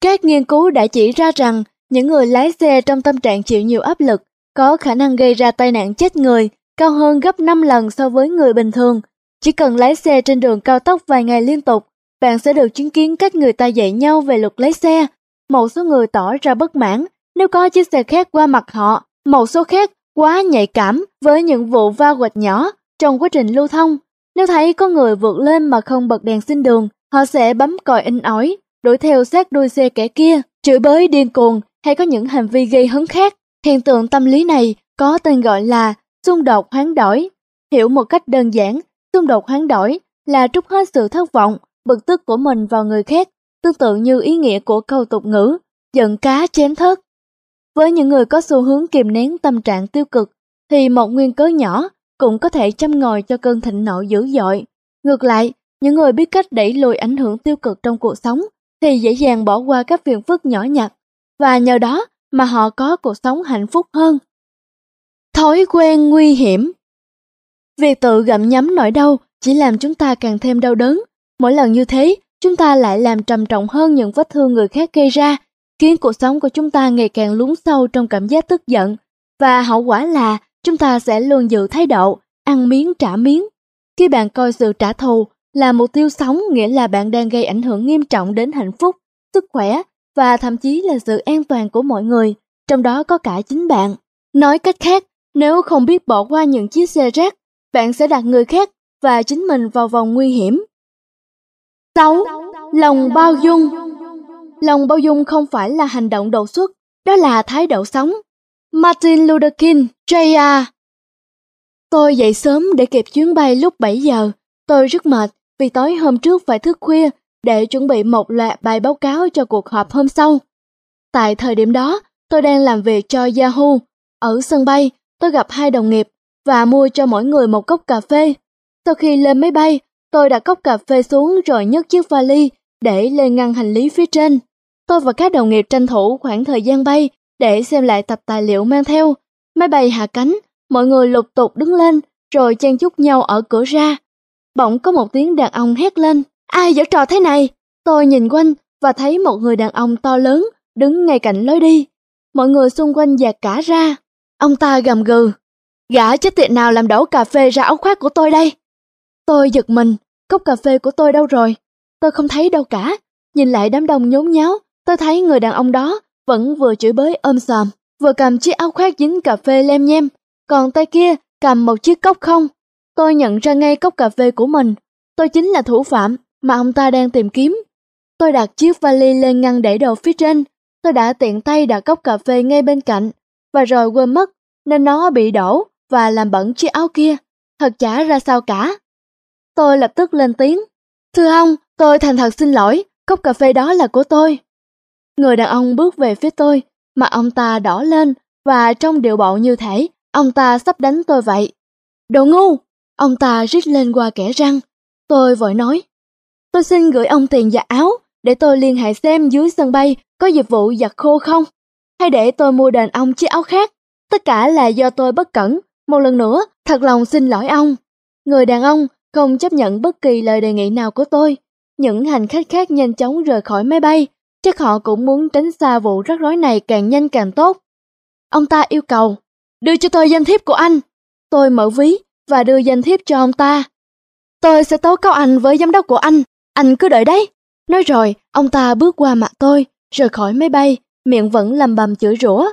Các nghiên cứu đã chỉ ra rằng những người lái xe trong tâm trạng chịu nhiều áp lực có khả năng gây ra tai nạn chết người cao hơn gấp 5 lần so với người bình thường. Chỉ cần lái xe trên đường cao tốc vài ngày liên tục, bạn sẽ được chứng kiến cách người ta dạy nhau về luật lái xe. Một số người tỏ ra bất mãn nếu có chiếc xe khác qua mặt họ, một số khác quá nhạy cảm với những vụ va quạch nhỏ trong quá trình lưu thông. Nếu thấy có người vượt lên mà không bật đèn xin đường, họ sẽ bấm còi in ỏi, đuổi theo sát đuôi xe kẻ kia, chửi bới điên cuồng hay có những hành vi gây hấn khác. Hiện tượng tâm lý này có tên gọi là xung đột hoán đổi. Hiểu một cách đơn giản Xung đột hoán đổi là trút hết sự thất vọng, bực tức của mình vào người khác, tương tự như ý nghĩa của câu tục ngữ, giận cá chém thớt. Với những người có xu hướng kìm nén tâm trạng tiêu cực, thì một nguyên cớ nhỏ cũng có thể châm ngòi cho cơn thịnh nộ dữ dội. Ngược lại, những người biết cách đẩy lùi ảnh hưởng tiêu cực trong cuộc sống thì dễ dàng bỏ qua các phiền phức nhỏ nhặt và nhờ đó mà họ có cuộc sống hạnh phúc hơn. Thói quen nguy hiểm Việc tự gặm nhấm nỗi đau chỉ làm chúng ta càng thêm đau đớn. Mỗi lần như thế, chúng ta lại làm trầm trọng hơn những vết thương người khác gây ra, khiến cuộc sống của chúng ta ngày càng lún sâu trong cảm giác tức giận. Và hậu quả là chúng ta sẽ luôn giữ thái độ, ăn miếng trả miếng. Khi bạn coi sự trả thù là mục tiêu sống nghĩa là bạn đang gây ảnh hưởng nghiêm trọng đến hạnh phúc, sức khỏe và thậm chí là sự an toàn của mọi người, trong đó có cả chính bạn. Nói cách khác, nếu không biết bỏ qua những chiếc xe rác, bạn sẽ đặt người khác và chính mình vào vòng nguy hiểm. 6. Lòng bao dung Lòng bao dung không phải là hành động đột xuất, đó là thái độ sống. Martin Luther King, Jr. Tôi dậy sớm để kịp chuyến bay lúc 7 giờ. Tôi rất mệt vì tối hôm trước phải thức khuya để chuẩn bị một loạt bài báo cáo cho cuộc họp hôm sau. Tại thời điểm đó, tôi đang làm việc cho Yahoo. Ở sân bay, tôi gặp hai đồng nghiệp và mua cho mỗi người một cốc cà phê. Sau khi lên máy bay, tôi đặt cốc cà phê xuống rồi nhấc chiếc vali để lên ngăn hành lý phía trên. Tôi và các đồng nghiệp tranh thủ khoảng thời gian bay để xem lại tập tài liệu mang theo. Máy bay hạ cánh, mọi người lục tục đứng lên rồi chen chúc nhau ở cửa ra. Bỗng có một tiếng đàn ông hét lên, ai giở trò thế này? Tôi nhìn quanh và thấy một người đàn ông to lớn đứng ngay cạnh lối đi. Mọi người xung quanh dạt cả ra. Ông ta gầm gừ, gã chết tiệt nào làm đổ cà phê ra áo khoác của tôi đây? Tôi giật mình, cốc cà phê của tôi đâu rồi? Tôi không thấy đâu cả. Nhìn lại đám đông nhốn nháo, tôi thấy người đàn ông đó vẫn vừa chửi bới ôm sòm, vừa cầm chiếc áo khoác dính cà phê lem nhem, còn tay kia cầm một chiếc cốc không. Tôi nhận ra ngay cốc cà phê của mình, tôi chính là thủ phạm mà ông ta đang tìm kiếm. Tôi đặt chiếc vali lên ngăn để đồ phía trên, tôi đã tiện tay đặt cốc cà phê ngay bên cạnh, và rồi quên mất nên nó bị đổ và làm bẩn chiếc áo kia, thật chả ra sao cả. Tôi lập tức lên tiếng, thưa ông, tôi thành thật xin lỗi, cốc cà phê đó là của tôi. Người đàn ông bước về phía tôi, mặt ông ta đỏ lên và trong điệu bộ như thể ông ta sắp đánh tôi vậy. Đồ ngu! Ông ta rít lên qua kẻ răng. Tôi vội nói, tôi xin gửi ông tiền và áo để tôi liên hệ xem dưới sân bay có dịch vụ giặt khô không, hay để tôi mua đền ông chiếc áo khác. Tất cả là do tôi bất cẩn. Một lần nữa, thật lòng xin lỗi ông. Người đàn ông không chấp nhận bất kỳ lời đề nghị nào của tôi. Những hành khách khác nhanh chóng rời khỏi máy bay chắc họ cũng muốn tránh xa vụ rắc rối này càng nhanh càng tốt. Ông ta yêu cầu, đưa cho tôi danh thiếp của anh. Tôi mở ví và đưa danh thiếp cho ông ta. Tôi sẽ tố cáo anh với giám đốc của anh, anh cứ đợi đấy. Nói rồi, ông ta bước qua mặt tôi, rời khỏi máy bay, miệng vẫn lầm bầm chửi rủa.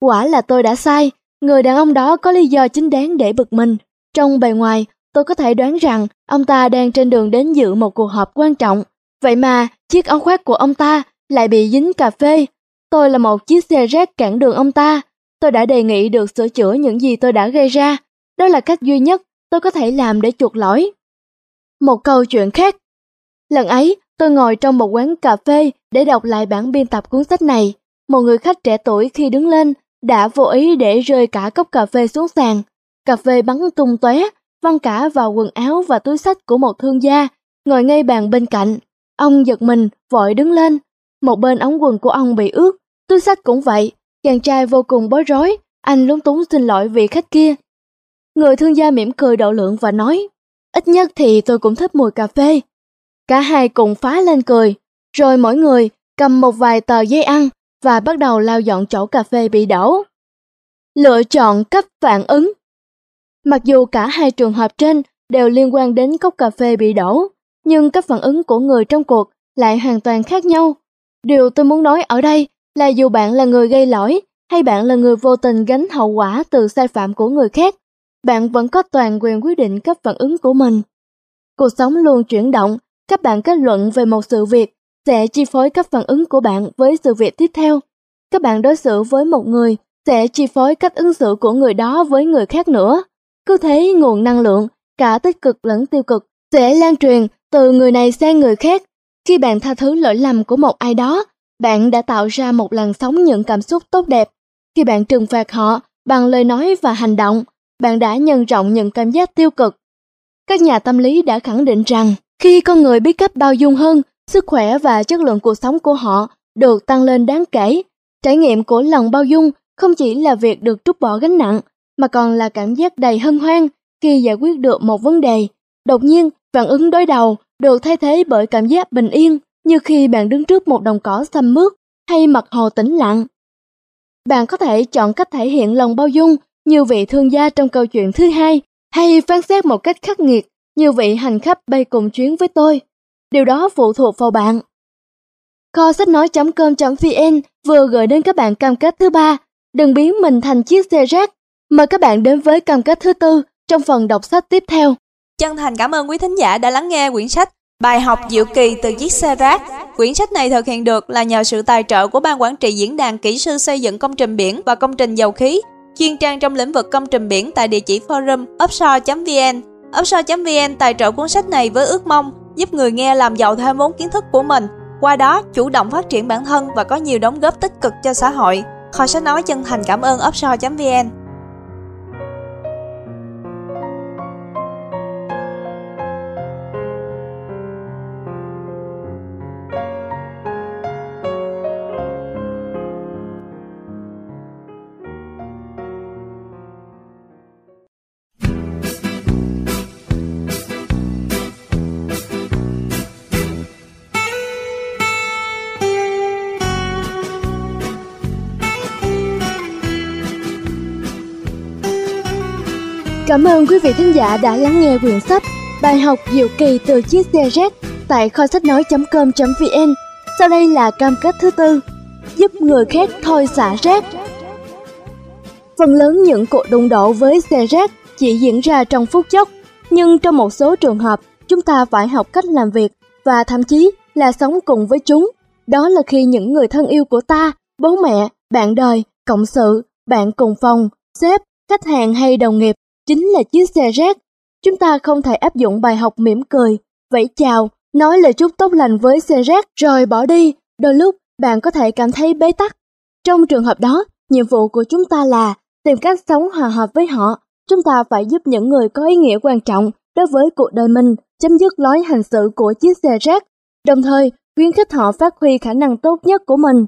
Quả là tôi đã sai, người đàn ông đó có lý do chính đáng để bực mình. Trong bề ngoài, tôi có thể đoán rằng ông ta đang trên đường đến dự một cuộc họp quan trọng. Vậy mà, chiếc áo khoác của ông ta lại bị dính cà phê. Tôi là một chiếc xe rác cản đường ông ta. Tôi đã đề nghị được sửa chữa những gì tôi đã gây ra. Đó là cách duy nhất tôi có thể làm để chuộc lỗi. Một câu chuyện khác. Lần ấy, tôi ngồi trong một quán cà phê để đọc lại bản biên tập cuốn sách này. Một người khách trẻ tuổi khi đứng lên đã vô ý để rơi cả cốc cà phê xuống sàn. Cà phê bắn tung tóe, văng cả vào quần áo và túi sách của một thương gia, ngồi ngay bàn bên cạnh. Ông giật mình, vội đứng lên, một bên ống quần của ông bị ướt, túi sách cũng vậy. Chàng trai vô cùng bối rối, anh lúng túng xin lỗi vị khách kia. Người thương gia mỉm cười độ lượng và nói, ít nhất thì tôi cũng thích mùi cà phê. Cả hai cùng phá lên cười, rồi mỗi người cầm một vài tờ giấy ăn và bắt đầu lau dọn chỗ cà phê bị đổ. Lựa chọn cấp phản ứng Mặc dù cả hai trường hợp trên đều liên quan đến cốc cà phê bị đổ, nhưng cách phản ứng của người trong cuộc lại hoàn toàn khác nhau. Điều tôi muốn nói ở đây là dù bạn là người gây lỗi hay bạn là người vô tình gánh hậu quả từ sai phạm của người khác, bạn vẫn có toàn quyền quyết định cách phản ứng của mình. Cuộc sống luôn chuyển động, các bạn kết luận về một sự việc sẽ chi phối cách phản ứng của bạn với sự việc tiếp theo. Các bạn đối xử với một người sẽ chi phối cách ứng xử của người đó với người khác nữa. Cứ thế nguồn năng lượng, cả tích cực lẫn tiêu cực, sẽ lan truyền từ người này sang người khác khi bạn tha thứ lỗi lầm của một ai đó, bạn đã tạo ra một làn sóng những cảm xúc tốt đẹp. Khi bạn trừng phạt họ bằng lời nói và hành động, bạn đã nhân rộng những cảm giác tiêu cực. Các nhà tâm lý đã khẳng định rằng, khi con người biết cách bao dung hơn, sức khỏe và chất lượng cuộc sống của họ được tăng lên đáng kể. Trải nghiệm của lòng bao dung không chỉ là việc được trút bỏ gánh nặng, mà còn là cảm giác đầy hân hoan khi giải quyết được một vấn đề. Đột nhiên, phản ứng đối đầu được thay thế bởi cảm giác bình yên như khi bạn đứng trước một đồng cỏ xanh mướt hay mặt hồ tĩnh lặng. Bạn có thể chọn cách thể hiện lòng bao dung như vị thương gia trong câu chuyện thứ hai hay phán xét một cách khắc nghiệt như vị hành khách bay cùng chuyến với tôi. Điều đó phụ thuộc vào bạn. Kho sách nói.com.vn vừa gửi đến các bạn cam kết thứ ba, đừng biến mình thành chiếc xe rác. Mời các bạn đến với cam kết thứ tư trong phần đọc sách tiếp theo. Chân thành cảm ơn quý thính giả đã lắng nghe quyển sách Bài học diệu kỳ từ chiếc xe rác. Quyển sách này thực hiện được là nhờ sự tài trợ của Ban Quản trị Diễn đàn Kỹ sư xây dựng công trình biển và công trình dầu khí, chuyên trang trong lĩnh vực công trình biển tại địa chỉ forum offshore.vn. Offshore.vn tài trợ cuốn sách này với ước mong giúp người nghe làm giàu thêm vốn kiến thức của mình, qua đó chủ động phát triển bản thân và có nhiều đóng góp tích cực cho xã hội. Kho sách nói chân thành cảm ơn offshore.vn. Cảm ơn quý vị thính giả đã lắng nghe quyển sách Bài học diệu kỳ từ chiếc xe rác tại kho sách nói.com.vn. Sau đây là cam kết thứ tư, giúp người khác thôi xả rác. Phần lớn những cuộc đụng độ với xe rác chỉ diễn ra trong phút chốc, nhưng trong một số trường hợp, chúng ta phải học cách làm việc và thậm chí là sống cùng với chúng. Đó là khi những người thân yêu của ta, bố mẹ, bạn đời, cộng sự, bạn cùng phòng, sếp, khách hàng hay đồng nghiệp chính là chiếc xe rác. Chúng ta không thể áp dụng bài học mỉm cười, vẫy chào, nói lời chúc tốt lành với xe rác rồi bỏ đi. Đôi lúc bạn có thể cảm thấy bế tắc. Trong trường hợp đó, nhiệm vụ của chúng ta là tìm cách sống hòa hợp với họ. Chúng ta phải giúp những người có ý nghĩa quan trọng đối với cuộc đời mình chấm dứt lối hành xử của chiếc xe rác, đồng thời khuyến khích họ phát huy khả năng tốt nhất của mình.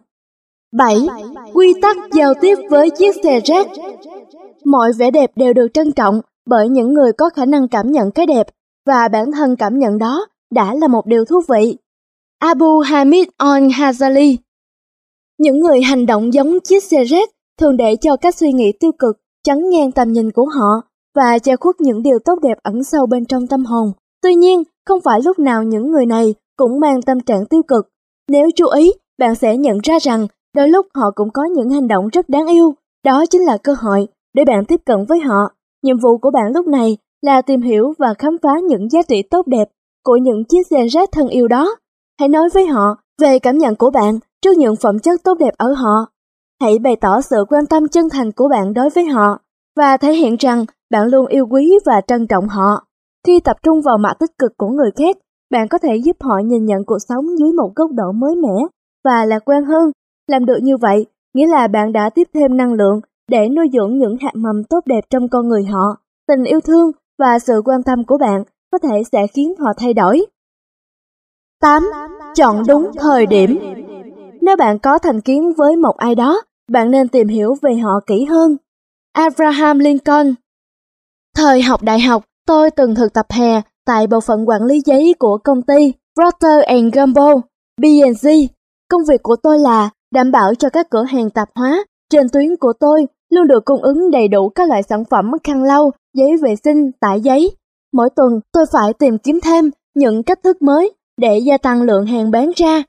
7. Quy tắc giao tiếp với chiếc xe rác Mọi vẻ đẹp đều được trân trọng bởi những người có khả năng cảm nhận cái đẹp và bản thân cảm nhận đó đã là một điều thú vị. Abu Hamid al-Hazali Những người hành động giống chiếc xe rác thường để cho các suy nghĩ tiêu cực chắn ngang tầm nhìn của họ và che khuất những điều tốt đẹp ẩn sâu bên trong tâm hồn. Tuy nhiên, không phải lúc nào những người này cũng mang tâm trạng tiêu cực. Nếu chú ý, bạn sẽ nhận ra rằng đôi lúc họ cũng có những hành động rất đáng yêu. Đó chính là cơ hội để bạn tiếp cận với họ. Nhiệm vụ của bạn lúc này là tìm hiểu và khám phá những giá trị tốt đẹp của những chiếc xe rác thân yêu đó. Hãy nói với họ về cảm nhận của bạn trước những phẩm chất tốt đẹp ở họ. Hãy bày tỏ sự quan tâm chân thành của bạn đối với họ và thể hiện rằng bạn luôn yêu quý và trân trọng họ. Khi tập trung vào mặt tích cực của người khác, bạn có thể giúp họ nhìn nhận cuộc sống dưới một góc độ mới mẻ và lạc quan hơn. Làm được như vậy, nghĩa là bạn đã tiếp thêm năng lượng để nuôi dưỡng những hạt mầm tốt đẹp trong con người họ. Tình yêu thương và sự quan tâm của bạn có thể sẽ khiến họ thay đổi. 8. Chọn đúng thời điểm Nếu bạn có thành kiến với một ai đó, bạn nên tìm hiểu về họ kỹ hơn. Abraham Lincoln Thời học đại học, tôi từng thực tập hè tại bộ phận quản lý giấy của công ty Procter Gamble, B&G. Công việc của tôi là đảm bảo cho các cửa hàng tạp hóa trên tuyến của tôi luôn được cung ứng đầy đủ các loại sản phẩm khăn lau, giấy vệ sinh, tải giấy. Mỗi tuần tôi phải tìm kiếm thêm những cách thức mới để gia tăng lượng hàng bán ra.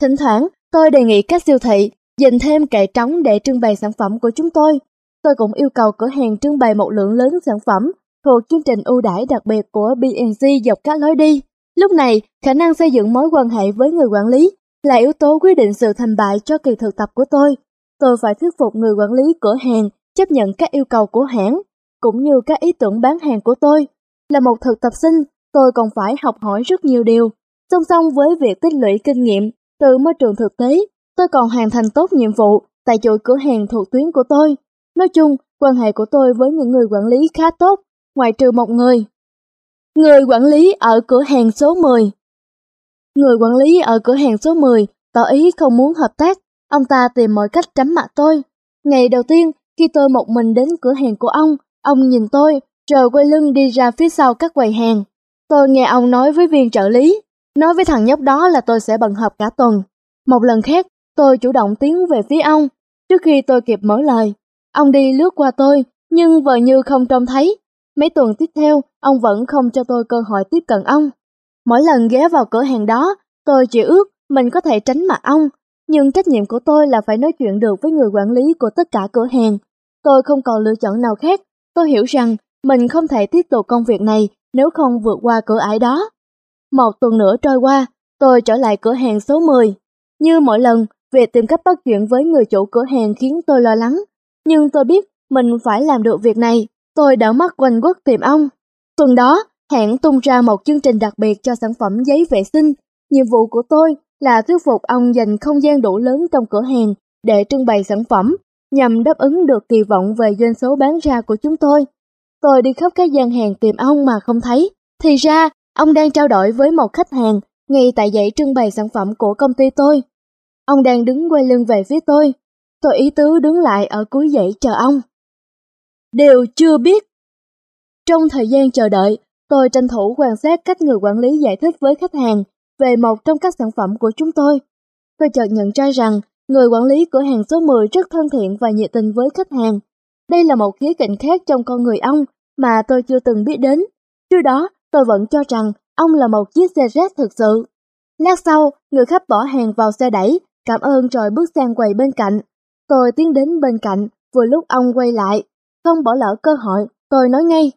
Thỉnh thoảng tôi đề nghị các siêu thị dành thêm kệ trống để trưng bày sản phẩm của chúng tôi. Tôi cũng yêu cầu cửa hàng trưng bày một lượng lớn sản phẩm thuộc chương trình ưu đãi đặc biệt của B&G dọc các lối đi. Lúc này, khả năng xây dựng mối quan hệ với người quản lý là yếu tố quyết định sự thành bại cho kỳ thực tập của tôi. Tôi phải thuyết phục người quản lý cửa hàng chấp nhận các yêu cầu của hãng, cũng như các ý tưởng bán hàng của tôi. Là một thực tập sinh, tôi còn phải học hỏi rất nhiều điều. Song song với việc tích lũy kinh nghiệm từ môi trường thực tế, tôi còn hoàn thành tốt nhiệm vụ tại chuỗi cửa hàng thuộc tuyến của tôi. Nói chung, quan hệ của tôi với những người quản lý khá tốt, ngoại trừ một người. Người quản lý ở cửa hàng số 10 Người quản lý ở cửa hàng số 10 tỏ ý không muốn hợp tác Ông ta tìm mọi cách tránh mặt tôi. Ngày đầu tiên, khi tôi một mình đến cửa hàng của ông, ông nhìn tôi, rồi quay lưng đi ra phía sau các quầy hàng. Tôi nghe ông nói với viên trợ lý, nói với thằng nhóc đó là tôi sẽ bận họp cả tuần. Một lần khác, tôi chủ động tiến về phía ông, trước khi tôi kịp mở lời. Ông đi lướt qua tôi, nhưng vờ như không trông thấy. Mấy tuần tiếp theo, ông vẫn không cho tôi cơ hội tiếp cận ông. Mỗi lần ghé vào cửa hàng đó, tôi chỉ ước mình có thể tránh mặt ông, nhưng trách nhiệm của tôi là phải nói chuyện được với người quản lý của tất cả cửa hàng. Tôi không còn lựa chọn nào khác, tôi hiểu rằng mình không thể tiếp tục công việc này nếu không vượt qua cửa ải đó. Một tuần nữa trôi qua, tôi trở lại cửa hàng số 10. Như mỗi lần, việc tìm cách bắt chuyện với người chủ cửa hàng khiến tôi lo lắng. Nhưng tôi biết mình phải làm được việc này. Tôi đã mắt quanh quất tìm ông. Tuần đó, hãng tung ra một chương trình đặc biệt cho sản phẩm giấy vệ sinh. Nhiệm vụ của tôi là thuyết phục ông dành không gian đủ lớn trong cửa hàng để trưng bày sản phẩm, nhằm đáp ứng được kỳ vọng về doanh số bán ra của chúng tôi. Tôi đi khắp các gian hàng tìm ông mà không thấy. Thì ra, ông đang trao đổi với một khách hàng ngay tại dãy trưng bày sản phẩm của công ty tôi. Ông đang đứng quay lưng về phía tôi. Tôi ý tứ đứng lại ở cuối dãy chờ ông. Đều chưa biết. Trong thời gian chờ đợi, tôi tranh thủ quan sát cách người quản lý giải thích với khách hàng về một trong các sản phẩm của chúng tôi. Tôi chợt nhận ra rằng người quản lý cửa hàng số 10 rất thân thiện và nhiệt tình với khách hàng. Đây là một khía cạnh khác trong con người ông mà tôi chưa từng biết đến. Trước đó, tôi vẫn cho rằng ông là một chiếc xe rác thực sự. Lát sau, người khách bỏ hàng vào xe đẩy, cảm ơn rồi bước sang quầy bên cạnh. Tôi tiến đến bên cạnh, vừa lúc ông quay lại. Không bỏ lỡ cơ hội, tôi nói ngay.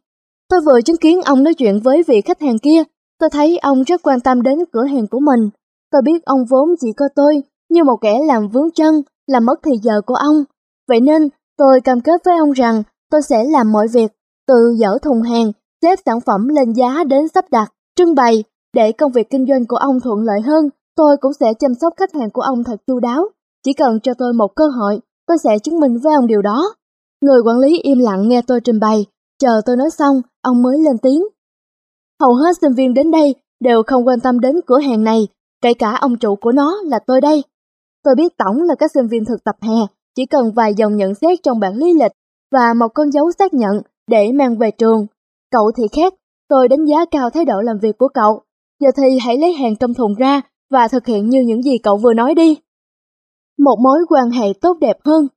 Tôi vừa chứng kiến ông nói chuyện với vị khách hàng kia, tôi thấy ông rất quan tâm đến cửa hàng của mình. Tôi biết ông vốn chỉ coi tôi như một kẻ làm vướng chân, làm mất thời giờ của ông. Vậy nên, tôi cam kết với ông rằng tôi sẽ làm mọi việc, từ dỡ thùng hàng, xếp sản phẩm lên giá đến sắp đặt, trưng bày, để công việc kinh doanh của ông thuận lợi hơn, tôi cũng sẽ chăm sóc khách hàng của ông thật chu đáo. Chỉ cần cho tôi một cơ hội, tôi sẽ chứng minh với ông điều đó. Người quản lý im lặng nghe tôi trình bày, chờ tôi nói xong, ông mới lên tiếng. Hầu hết sinh viên đến đây đều không quan tâm đến cửa hàng này, kể cả ông chủ của nó là tôi đây. Tôi biết tổng là các sinh viên thực tập hè, chỉ cần vài dòng nhận xét trong bản lý lịch và một con dấu xác nhận để mang về trường. Cậu thì khác, tôi đánh giá cao thái độ làm việc của cậu. Giờ thì hãy lấy hàng trong thùng ra và thực hiện như những gì cậu vừa nói đi. Một mối quan hệ tốt đẹp hơn.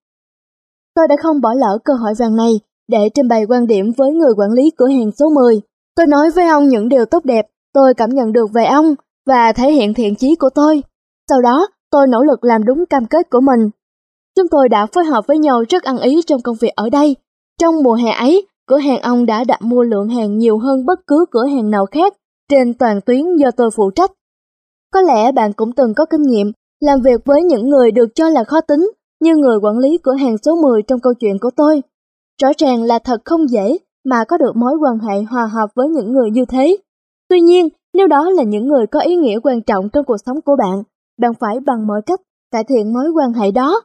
Tôi đã không bỏ lỡ cơ hội vàng này để trình bày quan điểm với người quản lý cửa hàng số 10. Tôi nói với ông những điều tốt đẹp tôi cảm nhận được về ông và thể hiện thiện chí của tôi. Sau đó, tôi nỗ lực làm đúng cam kết của mình. Chúng tôi đã phối hợp với nhau rất ăn ý trong công việc ở đây. Trong mùa hè ấy, cửa hàng ông đã đặt mua lượng hàng nhiều hơn bất cứ cửa hàng nào khác trên toàn tuyến do tôi phụ trách. Có lẽ bạn cũng từng có kinh nghiệm làm việc với những người được cho là khó tính như người quản lý cửa hàng số 10 trong câu chuyện của tôi. Rõ ràng là thật không dễ mà có được mối quan hệ hòa hợp với những người như thế. Tuy nhiên, nếu đó là những người có ý nghĩa quan trọng trong cuộc sống của bạn, bạn phải bằng mọi cách cải thiện mối quan hệ đó.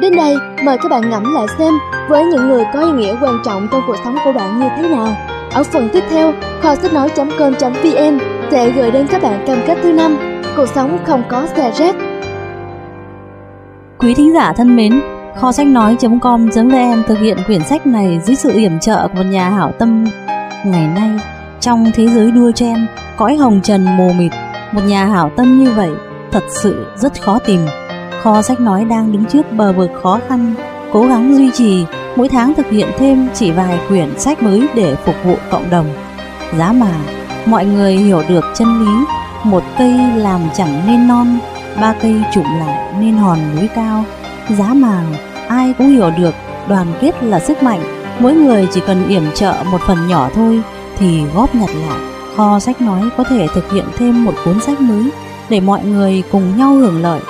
Đến đây, mời các bạn ngẫm lại xem với những người có ý nghĩa quan trọng trong cuộc sống của bạn như thế nào. Ở phần tiếp theo, kho sách nói.com.vn sẽ gửi đến các bạn cam kết thứ năm cuộc sống không có xe rác. Quý thính giả thân mến, kho sách nói.com.vn thực hiện quyển sách này dưới sự yểm trợ của một nhà hảo tâm. Ngày nay, trong thế giới đua chen, cõi hồng trần mù mịt, một nhà hảo tâm như vậy thật sự rất khó tìm. Kho sách nói đang đứng trước bờ vực khó khăn, cố gắng duy trì, mỗi tháng thực hiện thêm chỉ vài quyển sách mới để phục vụ cộng đồng. Giá mà, mọi người hiểu được chân lý, một cây làm chẳng nên non, ba cây trụm lại nên hòn núi cao. Giá màng, ai cũng hiểu được đoàn kết là sức mạnh, mỗi người chỉ cần yểm trợ một phần nhỏ thôi thì góp nhặt lại. Kho sách nói có thể thực hiện thêm một cuốn sách mới để mọi người cùng nhau hưởng lợi.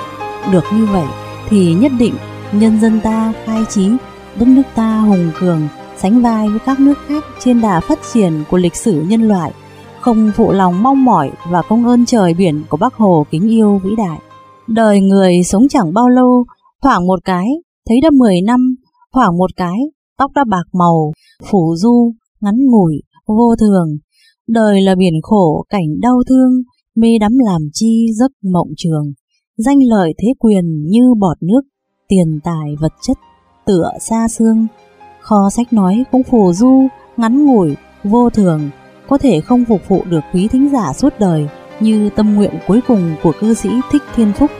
Được như vậy thì nhất định nhân dân ta khai trí, đất nước ta hùng cường, sánh vai với các nước khác trên đà phát triển của lịch sử nhân loại, không phụ lòng mong mỏi và công ơn trời biển của Bác Hồ kính yêu vĩ đại. Đời người sống chẳng bao lâu, thoảng một cái, thấy đã 10 năm, thoảng một cái, tóc đã bạc màu, phủ du, ngắn ngủi, vô thường. Đời là biển khổ, cảnh đau thương, mê đắm làm chi giấc mộng trường. Danh lợi thế quyền như bọt nước, tiền tài vật chất, tựa xa xương. Kho sách nói cũng phù du, ngắn ngủi, vô thường, có thể không phục vụ được quý thính giả suốt đời như tâm nguyện cuối cùng của cư sĩ Thích Thiên Phúc.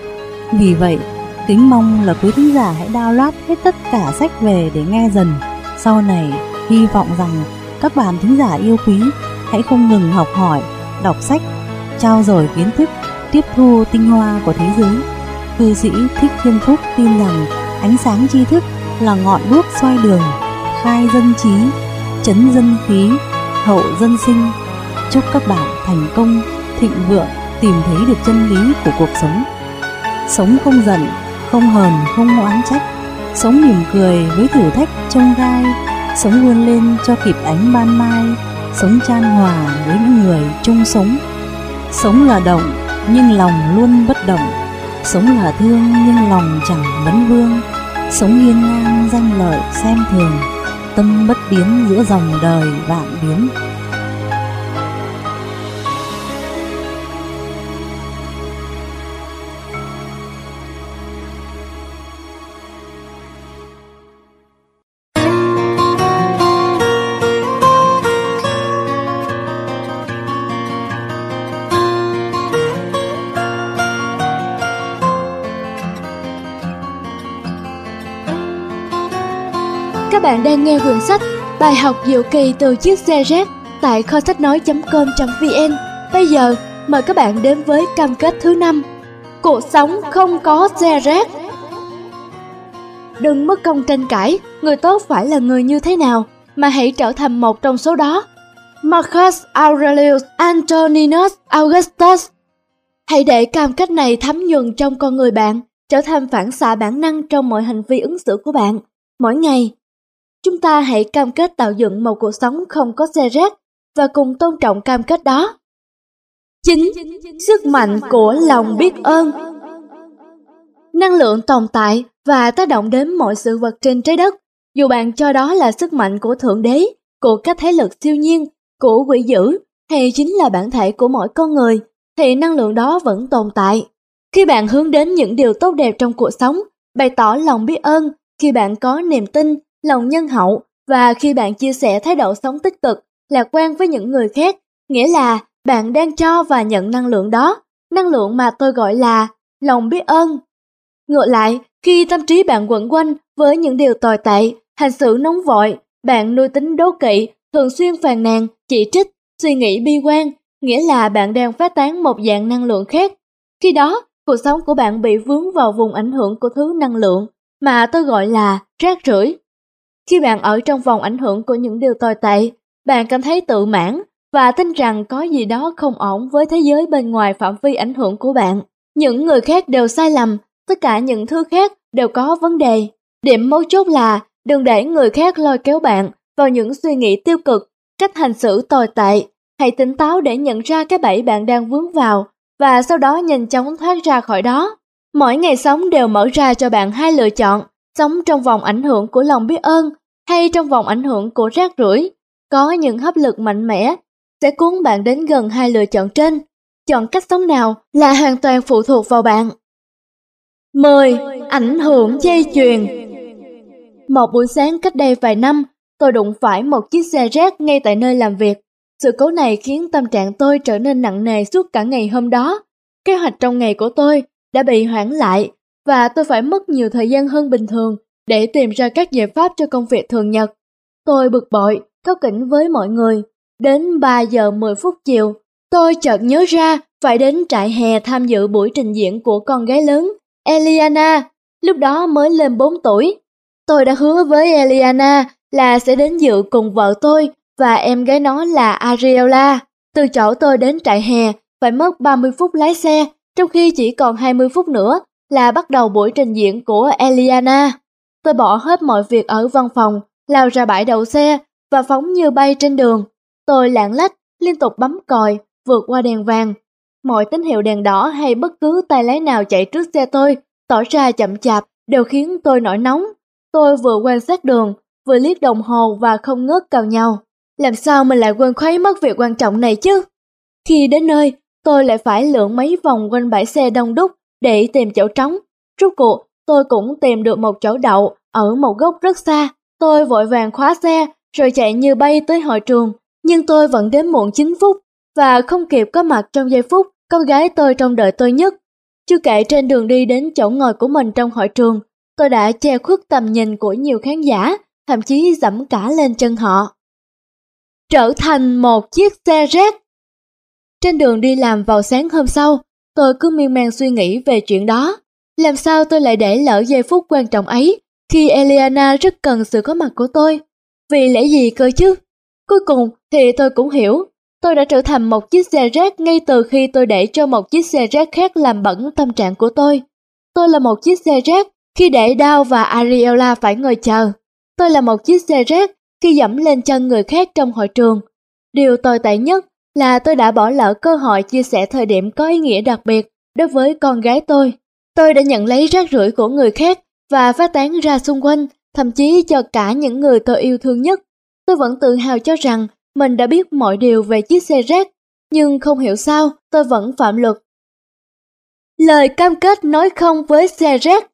Vì vậy, kính mong là quý thính giả hãy download hết tất cả sách về để nghe dần. Sau này, hy vọng rằng các bạn thính giả yêu quý hãy không ngừng học hỏi, đọc sách, trao dồi kiến thức tiếp thu tinh hoa của thế giới. Cư sĩ Thích Thiên Phúc tin rằng ánh sáng tri thức là ngọn đuốc soi đường, khai dân trí, chấn dân khí, hậu dân sinh. Chúc các bạn thành công, thịnh vượng, tìm thấy được chân lý của cuộc sống. Sống không giận, không hờn, không oán trách. Sống mỉm cười với thử thách trông gai, sống vươn lên cho kịp ánh ban mai, sống chan hòa với những người chung sống. Sống là động, nhưng lòng luôn bất động. Sống là thương nhưng lòng chẳng vấn vương. Sống hiên ngang danh lợi xem thường, tâm bất biến giữa dòng đời vạn biến. Nghe quyển sách Bài học diệu kỳ từ chiếc xe rác tại kho sách nói.com.vn. Bây giờ, mời các bạn đến với cam kết thứ năm Cuộc sống không có xe rác. Đừng mất công tranh cãi, người tốt phải là người như thế nào, mà hãy trở thành một trong số đó. Marcus Aurelius Antoninus Augustus Hãy để cam kết này thấm nhuần trong con người bạn, trở thành phản xạ bản năng trong mọi hành vi ứng xử của bạn. Mỗi ngày, chúng ta hãy cam kết tạo dựng một cuộc sống không có xe rác và cùng tôn trọng cam kết đó. 9. Sức mạnh của lòng biết ơn Năng lượng tồn tại và tác động đến mọi sự vật trên trái đất, dù bạn cho đó là sức mạnh của Thượng Đế, của các thế lực siêu nhiên, của quỷ dữ, hay chính là bản thể của mỗi con người, thì năng lượng đó vẫn tồn tại. Khi bạn hướng đến những điều tốt đẹp trong cuộc sống, bày tỏ lòng biết ơn, khi bạn có niềm tin, lòng nhân hậu và khi bạn chia sẻ thái độ sống tích cực, lạc quan với những người khác, nghĩa là bạn đang cho và nhận năng lượng đó, năng lượng mà tôi gọi là lòng biết ơn. Ngược lại, khi tâm trí bạn quẩn quanh với những điều tồi tệ, hành xử nóng vội, bạn nuôi tính đố kỵ, thường xuyên phàn nàn, chỉ trích, suy nghĩ bi quan, nghĩa là bạn đang phát tán một dạng năng lượng khác. Khi đó, cuộc sống của bạn bị vướng vào vùng ảnh hưởng của thứ năng lượng mà tôi gọi là rác rưởi. Khi bạn ở trong vòng ảnh hưởng của những điều tồi tệ, bạn cảm thấy tự mãn và tin rằng có gì đó không ổn với thế giới bên ngoài phạm vi ảnh hưởng của bạn. Những người khác đều sai lầm, tất cả những thứ khác đều có vấn đề. Điểm mấu chốt là đừng để người khác lôi kéo bạn vào những suy nghĩ tiêu cực, cách hành xử tồi tệ. Hãy tỉnh táo để nhận ra cái bẫy bạn đang vướng vào và sau đó nhanh chóng thoát ra khỏi đó. Mỗi ngày sống đều mở ra cho bạn hai lựa chọn, sống trong vòng ảnh hưởng của lòng biết ơn hay trong vòng ảnh hưởng của rác rưởi. Có những hấp lực mạnh mẽ sẽ cuốn bạn đến gần hai lựa chọn trên. Chọn cách sống nào là hoàn toàn phụ thuộc vào bạn. 10. Ảnh hưởng dây chuyền Một buổi sáng cách đây vài năm, tôi đụng phải một chiếc xe rác ngay tại nơi làm việc. Sự cố này khiến tâm trạng tôi trở nên nặng nề suốt cả ngày hôm đó. Kế hoạch trong ngày của tôi đã bị hoãn lại và tôi phải mất nhiều thời gian hơn bình thường để tìm ra các giải pháp cho công việc thường nhật. Tôi bực bội, cáo kỉnh với mọi người. Đến 3 giờ 10 phút chiều, tôi chợt nhớ ra phải đến trại hè tham dự buổi trình diễn của con gái lớn, Eliana, lúc đó mới lên 4 tuổi. Tôi đã hứa với Eliana là sẽ đến dự cùng vợ tôi và em gái nó là Ariella. Từ chỗ tôi đến trại hè phải mất 30 phút lái xe, trong khi chỉ còn 20 phút nữa là bắt đầu buổi trình diễn của Eliana. Tôi bỏ hết mọi việc ở văn phòng, lao ra bãi đậu xe và phóng như bay trên đường. Tôi lạng lách, liên tục bấm còi, vượt qua đèn vàng. Mọi tín hiệu đèn đỏ hay bất cứ tay lái nào chạy trước xe tôi tỏ ra chậm chạp đều khiến tôi nổi nóng. Tôi vừa quan sát đường, vừa liếc đồng hồ và không ngớt cào nhau. Làm sao mình lại quên khuấy mất việc quan trọng này chứ? Khi đến nơi, tôi lại phải lượn mấy vòng quanh bãi xe đông đúc để tìm chỗ trống. Rốt cuộc, tôi cũng tìm được một chỗ đậu ở một góc rất xa. Tôi vội vàng khóa xe rồi chạy như bay tới hội trường, nhưng tôi vẫn đến muộn 9 phút và không kịp có mặt trong giây phút con gái tôi trong đợi tôi nhất. Chưa kể trên đường đi đến chỗ ngồi của mình trong hội trường, tôi đã che khuất tầm nhìn của nhiều khán giả, thậm chí dẫm cả lên chân họ. Trở thành một chiếc xe rác. Trên đường đi làm vào sáng hôm sau, tôi cứ miên man suy nghĩ về chuyện đó. Làm sao tôi lại để lỡ giây phút quan trọng ấy khi Eliana rất cần sự có mặt của tôi? Vì lẽ gì cơ chứ? Cuối cùng thì tôi cũng hiểu, tôi đã trở thành một chiếc xe rác ngay từ khi tôi để cho một chiếc xe rác khác làm bẩn tâm trạng của tôi. Tôi là một chiếc xe rác khi để Đao và Ariella phải ngồi chờ. Tôi là một chiếc xe rác khi dẫm lên chân người khác trong hội trường. Điều tồi tệ nhất là tôi đã bỏ lỡ cơ hội chia sẻ thời điểm có ý nghĩa đặc biệt đối với con gái tôi. Tôi đã nhận lấy rác rưởi của người khác và phát tán ra xung quanh, thậm chí cho cả những người tôi yêu thương nhất. Tôi vẫn tự hào cho rằng mình đã biết mọi điều về chiếc xe rác, nhưng không hiểu sao tôi vẫn phạm luật. Lời cam kết nói không với xe rác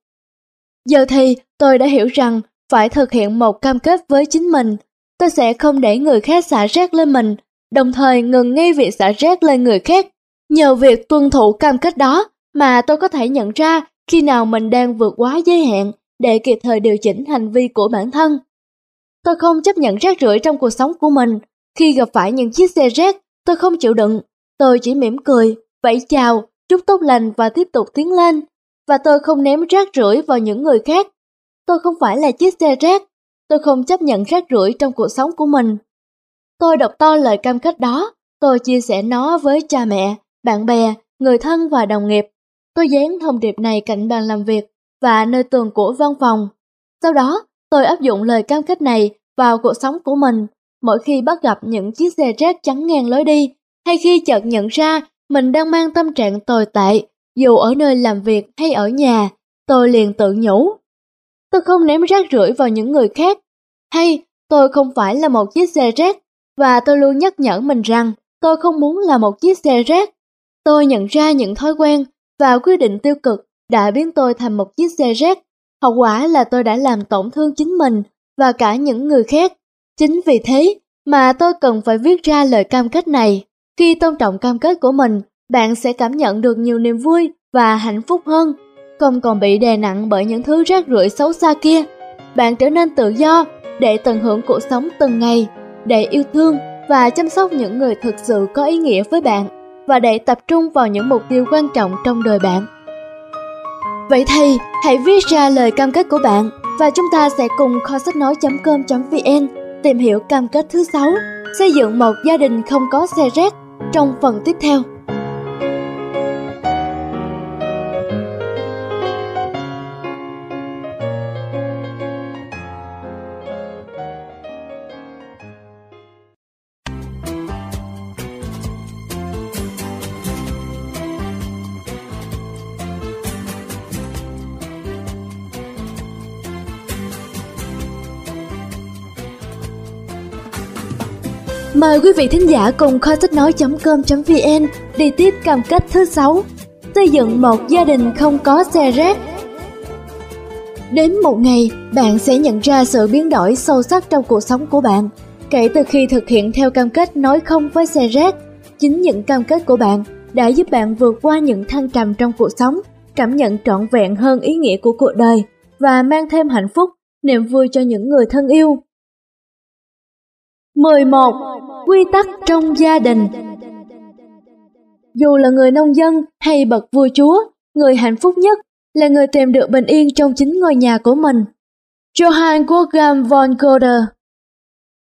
Giờ thì tôi đã hiểu rằng phải thực hiện một cam kết với chính mình. Tôi sẽ không để người khác xả rác lên mình, đồng thời ngừng nghi việc xả rác lên người khác. Nhờ việc tuân thủ cam kết đó mà tôi có thể nhận ra khi nào mình đang vượt quá giới hạn để kịp thời điều chỉnh hành vi của bản thân. Tôi không chấp nhận rác rưởi trong cuộc sống của mình. Khi gặp phải những chiếc xe rác, tôi không chịu đựng. Tôi chỉ mỉm cười, vẫy chào, chúc tốt lành và tiếp tục tiến lên. Và tôi không ném rác rưởi vào những người khác. Tôi không phải là chiếc xe rác. Tôi không chấp nhận rác rưởi trong cuộc sống của mình. Tôi đọc to lời cam kết đó. Tôi chia sẻ nó với cha mẹ, bạn bè, người thân và đồng nghiệp. Tôi dán thông điệp này cạnh bàn làm việc và nơi tường của văn phòng. Sau đó, tôi áp dụng lời cam kết này vào cuộc sống của mình mỗi khi bắt gặp những chiếc xe rác chắn ngang lối đi hay khi chợt nhận ra mình đang mang tâm trạng tồi tệ dù ở nơi làm việc hay ở nhà, tôi liền tự nhủ. Tôi không ném rác rưởi vào những người khác, hay tôi không phải là một chiếc xe rác và tôi luôn nhắc nhở mình rằng tôi không muốn là một chiếc xe rác. Tôi nhận ra những thói quen và quyết định tiêu cực đã biến tôi thành một chiếc xe rác. Hậu quả là tôi đã làm tổn thương chính mình và cả những người khác. Chính vì thế mà tôi cần phải viết ra lời cam kết này. Khi tôn trọng cam kết của mình, bạn sẽ cảm nhận được nhiều niềm vui và hạnh phúc hơn, không còn bị đè nặng bởi những thứ rác rưởi xấu xa kia. Bạn trở nên tự do để tận hưởng cuộc sống từng ngày, để yêu thương và chăm sóc những người thực sự có ý nghĩa với bạn và để tập trung vào những mục tiêu quan trọng trong đời bạn. Vậy thì, hãy viết ra lời cam kết của bạn và chúng ta sẽ cùng kho sách nói.com.vn tìm hiểu cam kết thứ 6, xây dựng một gia đình không có xe rác trong phần tiếp theo. Mời quý vị thính giả cùng kho sách nói.com.vn đi tiếp cam kết thứ 6 Xây dựng một gia đình không có xe rác. Đến một ngày, bạn sẽ nhận ra sự biến đổi sâu sắc trong cuộc sống của bạn Kể từ khi thực hiện theo cam kết nói không với xe rác. Chính những cam kết của bạn đã giúp bạn vượt qua những thăng trầm trong cuộc sống Cảm nhận trọn vẹn hơn ý nghĩa của cuộc đời Và mang thêm hạnh phúc, niềm vui cho những người thân yêu. 11. Quy tắc trong gia đình Dù là người nông dân hay bậc vua chúa, người hạnh phúc nhất là người tìm được bình yên trong chính ngôi nhà của mình. Johann Wolfgang von Goethe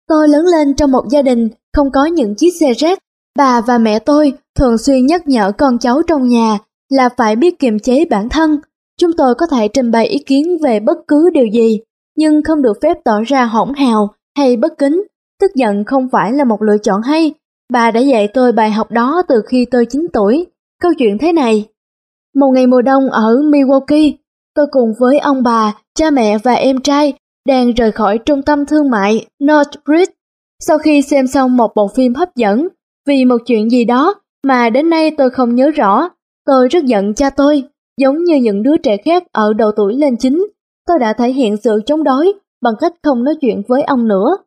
Tôi lớn lên trong một gia đình không có những chiếc xe rác. Bà và mẹ tôi thường xuyên nhắc nhở con cháu trong nhà là phải biết kiềm chế bản thân. Chúng tôi có thể trình bày ý kiến về bất cứ điều gì, nhưng không được phép tỏ ra hỗn hào hay bất kính Tức giận không phải là một lựa chọn hay, bà đã dạy tôi bài học đó từ khi tôi 9 tuổi. Câu chuyện thế này. Một ngày mùa đông ở Milwaukee, tôi cùng với ông bà, cha mẹ và em trai đang rời khỏi trung tâm thương mại Northbridge. Sau khi xem xong một bộ phim hấp dẫn, vì một chuyện gì đó mà đến nay tôi không nhớ rõ, tôi rất giận cha tôi, giống như những đứa trẻ khác ở độ tuổi lên chính. Tôi đã thể hiện sự chống đối bằng cách không nói chuyện với ông nữa.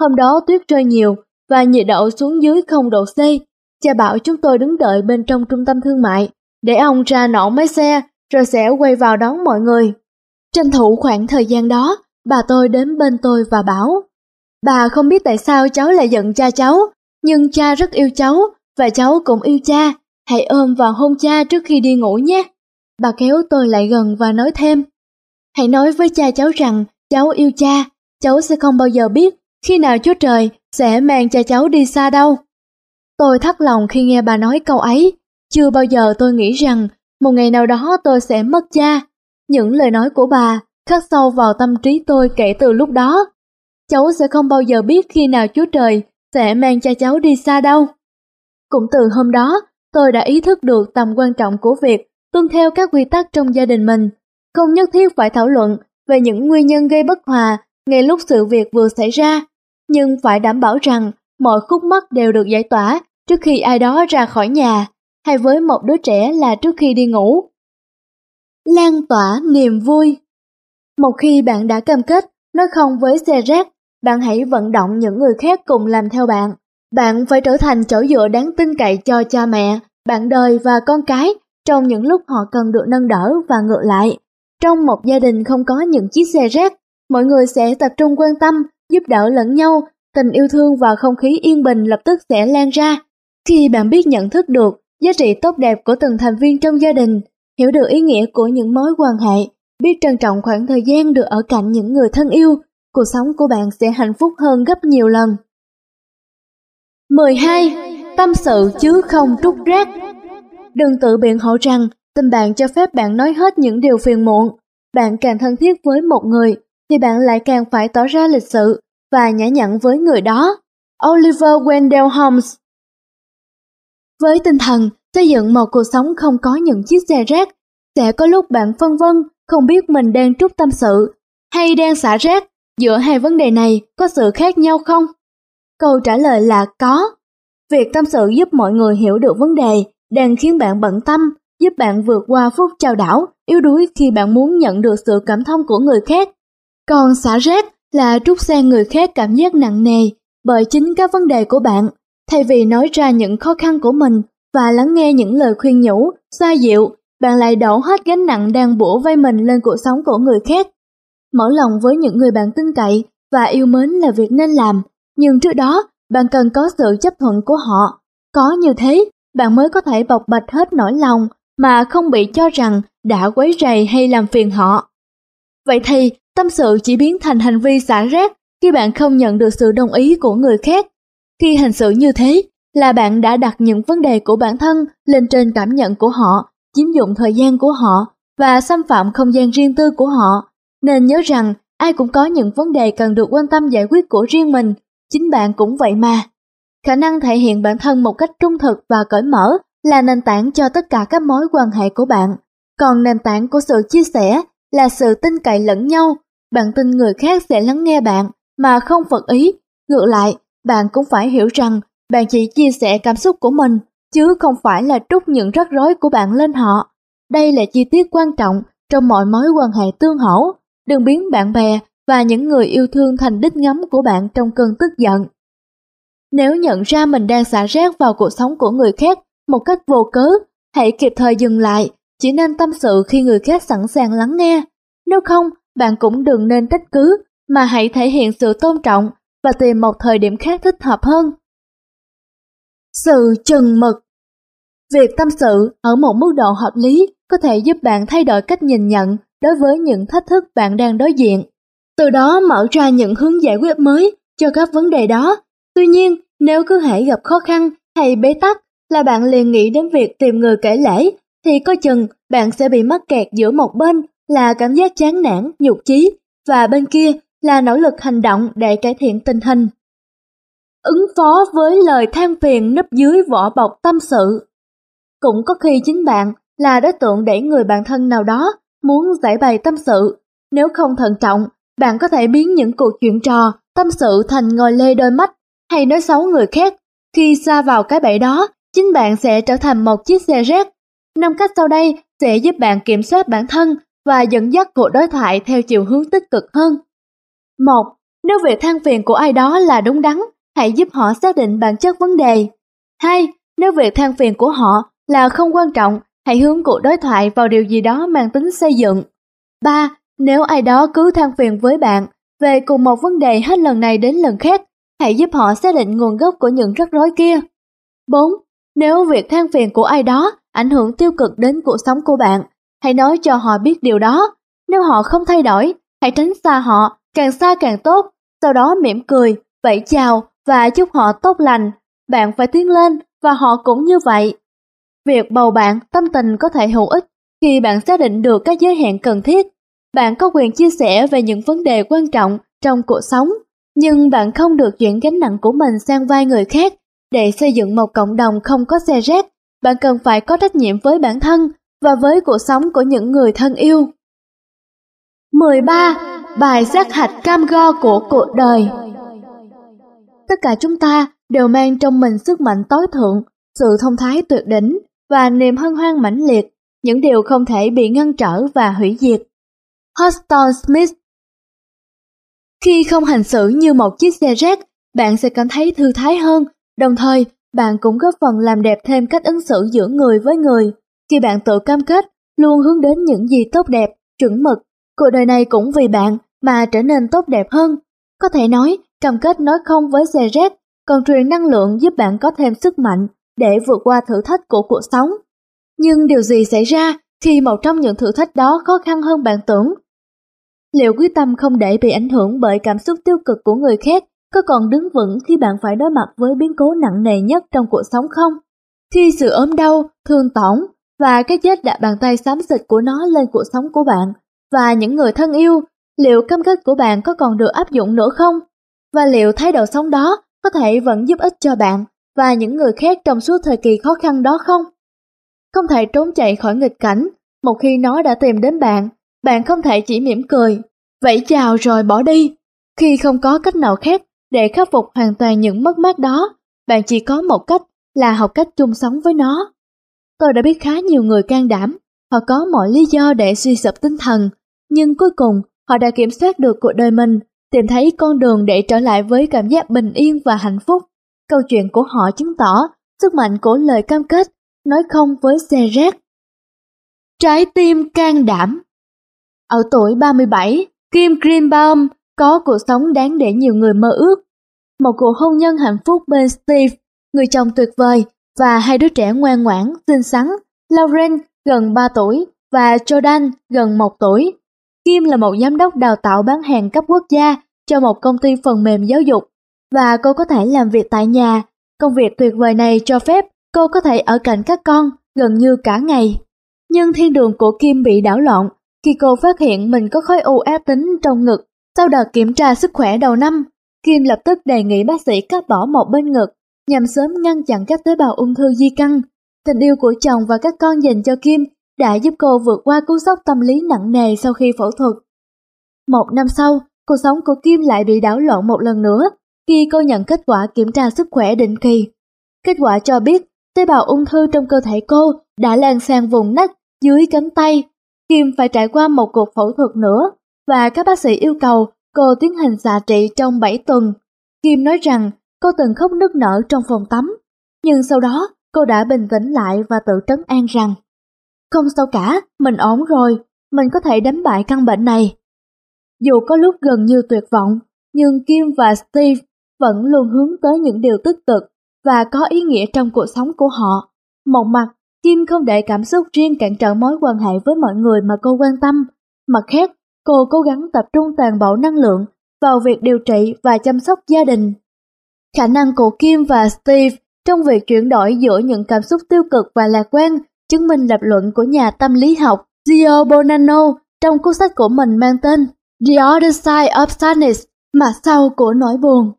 Hôm đó tuyết rơi nhiều và nhiệt độ xuống dưới 0 độ C. Cha bảo chúng tôi đứng đợi bên trong trung tâm thương mại để ông ra nổ máy xe rồi sẽ quay vào đón mọi người. Tranh thủ khoảng thời gian đó, bà tôi đến bên tôi và bảo Bà không biết tại sao cháu lại giận cha cháu, nhưng cha rất yêu cháu và cháu cũng yêu cha. hãy ôm và hôn cha trước khi đi ngủ nhé. Bà kéo tôi lại gần và nói thêm, hãy nói với cha cháu rằng cháu yêu cha, cháu sẽ không bao giờ biết khi nào Chúa Trời sẽ mang cha cháu đi xa đâu. Tôi thắt lòng khi nghe bà nói câu ấy, chưa bao giờ tôi nghĩ rằng một ngày nào đó tôi sẽ mất cha. Những lời nói của bà khắc sâu vào tâm trí tôi kể từ lúc đó. Cháu sẽ không bao giờ biết khi nào Chúa Trời sẽ mang cha cháu đi xa đâu. Cũng từ hôm đó, tôi đã ý thức được tầm quan trọng của việc tuân theo các quy tắc trong gia đình mình, không nhất thiết phải thảo luận về những nguyên nhân gây bất hòa ngay lúc sự việc vừa xảy ra, nhưng phải đảm bảo rằng mọi khúc mắc đều được giải tỏa trước khi ai đó ra khỏi nhà, hay với một đứa trẻ là trước khi đi ngủ. Lan tỏa niềm vui Một khi bạn đã cam kết nói không với xe rác, bạn hãy vận động những người khác cùng làm theo bạn. Bạn phải trở thành chỗ dựa đáng tin cậy cho cha mẹ, bạn đời và con cái trong những lúc họ cần được nâng đỡ và ngược lại. Trong một gia đình không có những chiếc xe rác, mọi người sẽ tập trung quan tâm, giúp đỡ lẫn nhau, tình yêu thương và không khí yên bình lập tức sẽ lan ra. Khi bạn biết nhận thức được giá trị tốt đẹp của từng thành viên trong gia đình, hiểu được ý nghĩa của những mối quan hệ, biết trân trọng khoảng thời gian được ở cạnh những người thân yêu, cuộc sống của bạn sẽ hạnh phúc hơn gấp nhiều lần. 12. Tâm sự chứ không trút rác Đừng tự biện hộ rằng tình bạn cho phép bạn nói hết những điều phiền muộn. Bạn càng thân thiết với một người thì bạn lại càng phải tỏ ra lịch sự và nhã nhặn với người đó. Oliver Wendell Holmes Với tinh thần xây dựng một cuộc sống không có những chiếc xe rác, sẽ có lúc bạn phân vân không biết mình đang trút tâm sự hay đang xả rác. Giữa hai vấn đề này có sự khác nhau không? Câu trả lời là có. Việc tâm sự giúp mọi người hiểu được vấn đề đang khiến bạn bận tâm, giúp bạn vượt qua phút trao đảo, yếu đuối khi bạn muốn nhận được sự cảm thông của người khác. Còn xả rác là trút sang người khác cảm giác nặng nề bởi chính các vấn đề của bạn. Thay vì nói ra những khó khăn của mình và lắng nghe những lời khuyên nhủ, xoa dịu, bạn lại đổ hết gánh nặng đang bủa vây mình lên cuộc sống của người khác. Mở lòng với những người bạn tin cậy và yêu mến là việc nên làm, nhưng trước đó bạn cần có sự chấp thuận của họ. Có như thế, bạn mới có thể bộc bạch hết nỗi lòng mà không bị cho rằng đã quấy rầy hay làm phiền họ. Vậy thì, tâm sự chỉ biến thành hành vi xả rác khi bạn không nhận được sự đồng ý của người khác. Khi hành xử như thế, là bạn đã đặt những vấn đề của bản thân lên trên cảm nhận của họ, chiếm dụng thời gian của họ và xâm phạm không gian riêng tư của họ. Nên nhớ rằng ai cũng có những vấn đề cần được quan tâm giải quyết của riêng mình, chính bạn cũng vậy mà. Khả năng thể hiện bản thân một cách trung thực và cởi mở là nền tảng cho tất cả các mối quan hệ của bạn. Còn nền tảng của sự chia sẻ là sự tin cậy lẫn nhau. Bạn tin người khác sẽ lắng nghe bạn mà không phật ý. Ngược lại, bạn cũng phải hiểu rằng bạn chỉ chia sẻ cảm xúc của mình, chứ không phải là trút những rắc rối của bạn lên họ. Đây là chi tiết quan trọng trong mọi mối quan hệ tương hỗ. Đừng biến bạn bè và những người yêu thương thành đích ngắm của bạn trong cơn tức giận. Nếu nhận ra mình đang xả rác vào cuộc sống của người khác một cách vô cớ, hãy kịp thời dừng lại, chỉ nên tâm sự khi người khác sẵn sàng lắng nghe. Nếu không, bạn cũng đừng nên trách cứ, mà hãy thể hiện sự tôn trọng và tìm một thời điểm khác thích hợp hơn. Sự chừng mực Việc tâm sự ở một mức độ hợp lý có thể giúp bạn thay đổi cách nhìn nhận đối với những thách thức bạn đang đối diện. Từ đó mở ra những hướng giải quyết mới cho các vấn đề đó. Tuy nhiên, nếu cứ hãy gặp khó khăn hay bế tắc là bạn liền nghĩ đến việc tìm người kể lễ, thì có chừng bạn sẽ bị mắc kẹt giữa một bên là cảm giác chán nản, nhục chí, và bên kia là nỗ lực hành động để cải thiện tình hình. Ứng phó với lời than phiền nấp dưới vỏ bọc tâm sự. Cũng có khi chính bạn là đối tượng để người bạn thân nào đó muốn giải bày tâm sự. Nếu không thận trọng, bạn có thể biến những cuộc chuyện trò, tâm sự thành ngồi lê đôi mắt hay nói xấu người khác. Khi xa vào cái bẫy đó, chính bạn sẽ trở thành một chiếc xe rác. Năm cách sau đây sẽ giúp bạn kiểm soát bản thân và dẫn dắt cuộc đối thoại theo chiều hướng tích cực hơn. 1. Nếu việc than phiền của ai đó là đúng đắn, hãy giúp họ xác định bản chất vấn đề. 2. Nếu việc than phiền của họ là không quan trọng, hãy hướng cuộc đối thoại vào điều gì đó mang tính xây dựng. 3. Nếu ai đó cứ than phiền với bạn về cùng một vấn đề hết lần này đến lần khác, hãy giúp họ xác định nguồn gốc của những rắc rối kia. 4. Nếu việc than phiền của ai đó ảnh hưởng tiêu cực đến cuộc sống của bạn, hãy nói cho họ biết điều đó. Nếu họ không thay đổi, hãy tránh xa họ, càng xa càng tốt, sau đó mỉm cười, vẫy chào và chúc họ tốt lành. Bạn phải tiến lên và họ cũng như vậy. Việc bầu bạn tâm tình có thể hữu ích khi bạn xác định được các giới hạn cần thiết. Bạn có quyền chia sẻ về những vấn đề quan trọng trong cuộc sống, nhưng bạn không được chuyển gánh nặng của mình sang vai người khác để xây dựng một cộng đồng không có xe rác. Bạn cần phải có trách nhiệm với bản thân và với cuộc sống của những người thân yêu. 13. Bài sát hạch cam go của cuộc đời Tất cả chúng ta đều mang trong mình sức mạnh tối thượng, sự thông thái tuyệt đỉnh và niềm hân hoan mãnh liệt, những điều không thể bị ngăn trở và hủy diệt. Huston Smith Khi không hành xử như một chiếc xe rác, bạn sẽ cảm thấy thư thái hơn, đồng thời bạn cũng góp phần làm đẹp thêm cách ứng xử giữa người với người. Khi bạn tự cam kết, luôn hướng đến những gì tốt đẹp, chuẩn mực, cuộc đời này cũng vì bạn mà trở nên tốt đẹp hơn. Có thể nói, cam kết nói không với xe rác, còn truyền năng lượng giúp bạn có thêm sức mạnh để vượt qua thử thách của cuộc sống. Nhưng điều gì xảy ra khi một trong những thử thách đó khó khăn hơn bạn tưởng? Liệu quyết tâm không để bị ảnh hưởng bởi cảm xúc tiêu cực của người khác có còn đứng vững khi bạn phải đối mặt với biến cố nặng nề nhất trong cuộc sống không? Khi sự ốm đau, thương tổn và cái chết đặt bàn tay xám xịt của nó lên cuộc sống của bạn và những người thân yêu, liệu cam kết của bạn có còn được áp dụng nữa không? Và liệu thái độ sống đó có thể vẫn giúp ích cho bạn và những người khác trong suốt thời kỳ khó khăn đó không? Không thể trốn chạy khỏi nghịch cảnh, một khi nó đã tìm đến bạn, bạn không thể chỉ mỉm cười, vẫy chào rồi bỏ đi. Khi không có cách nào khác để khắc phục hoàn toàn những mất mát đó, bạn chỉ có một cách là học cách chung sống với nó. Tôi đã biết khá nhiều người can đảm, họ có mọi lý do để suy sụp tinh thần, nhưng cuối cùng họ đã kiểm soát được cuộc đời mình, tìm thấy con đường để trở lại với cảm giác bình yên và hạnh phúc. Câu chuyện của họ chứng tỏ sức mạnh của lời cam kết, nói không với xe rác. Trái tim can đảm Ở tuổi 37, Kim Greenbaum có cuộc sống đáng để nhiều người mơ ước. Một cuộc hôn nhân hạnh phúc bên Steve, người chồng tuyệt vời, và hai đứa trẻ ngoan ngoãn, xinh xắn, Lauren gần 3 tuổi và Jordan gần 1 tuổi. Kim là một giám đốc đào tạo bán hàng cấp quốc gia cho một công ty phần mềm giáo dục và cô có thể làm việc tại nhà. Công việc tuyệt vời này cho phép cô có thể ở cạnh các con gần như cả ngày. Nhưng thiên đường của Kim bị đảo lộn khi cô phát hiện mình có khối u ác tính trong ngực. Sau đợt kiểm tra sức khỏe đầu năm, Kim lập tức đề nghị bác sĩ cắt bỏ một bên ngực nhằm sớm ngăn chặn các tế bào ung thư di căn. Tình yêu của chồng và các con dành cho Kim đã giúp cô vượt qua cú sốc tâm lý nặng nề sau khi phẫu thuật. Một năm sau, cuộc sống của Kim lại bị đảo lộn một lần nữa khi cô nhận kết quả kiểm tra sức khỏe định kỳ. Kết quả cho biết tế bào ung thư trong cơ thể cô đã lan sang vùng nách dưới cánh tay. Kim phải trải qua một cuộc phẫu thuật nữa và các bác sĩ yêu cầu cô tiến hành xạ trị trong 7 tuần. Kim nói rằng cô từng khóc nức nở trong phòng tắm, nhưng sau đó cô đã bình tĩnh lại và tự trấn an rằng không sao cả, mình ổn rồi, mình có thể đánh bại căn bệnh này. Dù có lúc gần như tuyệt vọng, nhưng Kim và Steve vẫn luôn hướng tới những điều tích cực và có ý nghĩa trong cuộc sống của họ. Một mặt, Kim không để cảm xúc riêng cản trở mối quan hệ với mọi người mà cô quan tâm. Mặt khác, cô cố gắng tập trung toàn bộ năng lượng vào việc điều trị và chăm sóc gia đình. Khả năng của Kim và Steve trong việc chuyển đổi giữa những cảm xúc tiêu cực và lạc quan chứng minh lập luận của nhà tâm lý học Gio Bonanno trong cuốn sách của mình mang tên The Other Side of Sadness, mặt sau của nỗi buồn.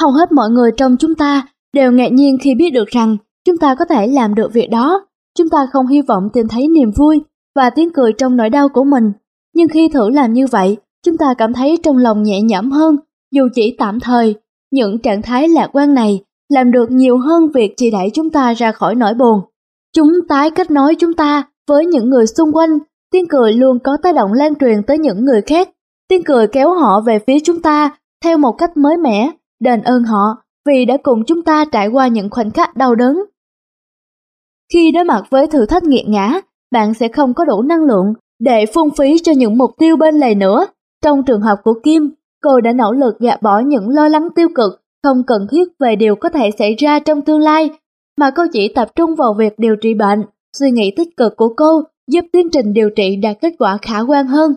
Hầu hết mọi người trong chúng ta đều ngạc nhiên khi biết được rằng chúng ta có thể làm được việc đó. Chúng ta không hy vọng tìm thấy niềm vui và tiếng cười trong nỗi đau của mình. Nhưng khi thử làm như vậy, chúng ta cảm thấy trong lòng nhẹ nhõm hơn, dù chỉ tạm thời. Những trạng thái lạc quan này làm được nhiều hơn việc chỉ đẩy chúng ta ra khỏi nỗi buồn. Chúng tái kết nối chúng ta với những người xung quanh, tiếng cười luôn có tác động lan truyền tới những người khác. Tiếng cười kéo họ về phía chúng ta theo một cách mới mẻ, đền ơn họ vì đã cùng chúng ta trải qua những khoảnh khắc đau đớn. Khi đối mặt với thử thách nghiệt ngã, bạn sẽ không có đủ năng lượng để phung phí cho những mục tiêu bên lề nữa. Trong trường hợp của Kim, cô đã nỗ lực gạt bỏ những lo lắng tiêu cực không cần thiết về điều có thể xảy ra trong tương lai mà cô chỉ tập trung vào việc điều trị bệnh. Suy nghĩ tích cực của cô giúp tiến trình điều trị đạt kết quả khả quan hơn.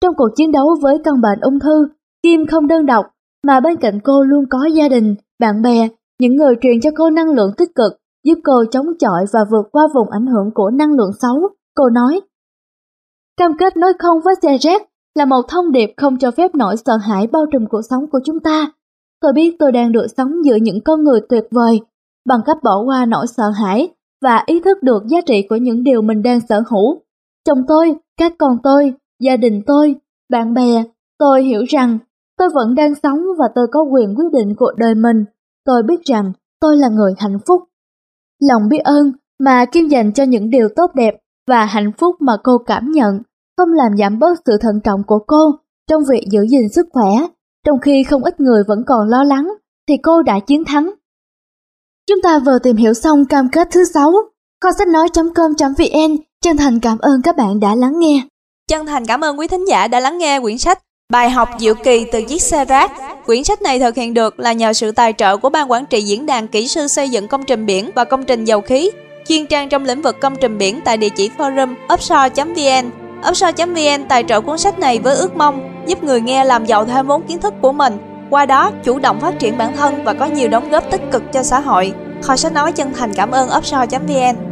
Trong cuộc chiến đấu với căn bệnh ung thư, Kim không đơn độc, mà bên cạnh cô luôn có gia đình, bạn bè, những người truyền cho cô năng lượng tích cực, giúp cô chống chọi và vượt qua vùng ảnh hưởng của năng lượng xấu. Cô nói, Cam kết nói không với xe rác là một thông điệp không cho phép nỗi sợ hãi bao trùm cuộc sống của chúng ta. Tôi biết tôi đang được sống giữa những con người tuyệt vời, bằng cách bỏ qua nỗi sợ hãi và ý thức được giá trị của những điều mình đang sở hữu. Chồng tôi, các con tôi, gia đình tôi, bạn bè, tôi hiểu rằng tôi vẫn đang sống và tôi có quyền quyết định cuộc đời mình. Tôi biết rằng tôi là người hạnh phúc. Lòng biết ơn mà Kim dành cho những điều tốt đẹp và hạnh phúc mà cô cảm nhận không làm giảm bớt sự thận trọng của cô trong việc giữ gìn sức khỏe, trong khi không ít người vẫn còn lo lắng, thì cô đã chiến thắng. Chúng ta vừa tìm hiểu xong cam kết thứ 6. Kho sách nói.com.vn chân thành cảm ơn các bạn đã lắng nghe. Chân thành cảm ơn quý thính giả đã lắng nghe quyển sách Bài học diệu kỳ từ chiếc xe rác. Quyển sách này thực hiện được là nhờ sự tài trợ của Ban Quản trị Diễn đàn Kỹ sư xây dựng công trình biển và công trình dầu khí, chuyên trang trong lĩnh vực công trình biển tại địa chỉ forum offshore.vn. Offshore.vn tài trợ cuốn sách này với ước mong giúp người nghe làm giàu thêm vốn kiến thức của mình, qua đó chủ động phát triển bản thân và có nhiều đóng góp tích cực cho xã hội. Kho sách nói chân thành cảm ơn offshore.vn.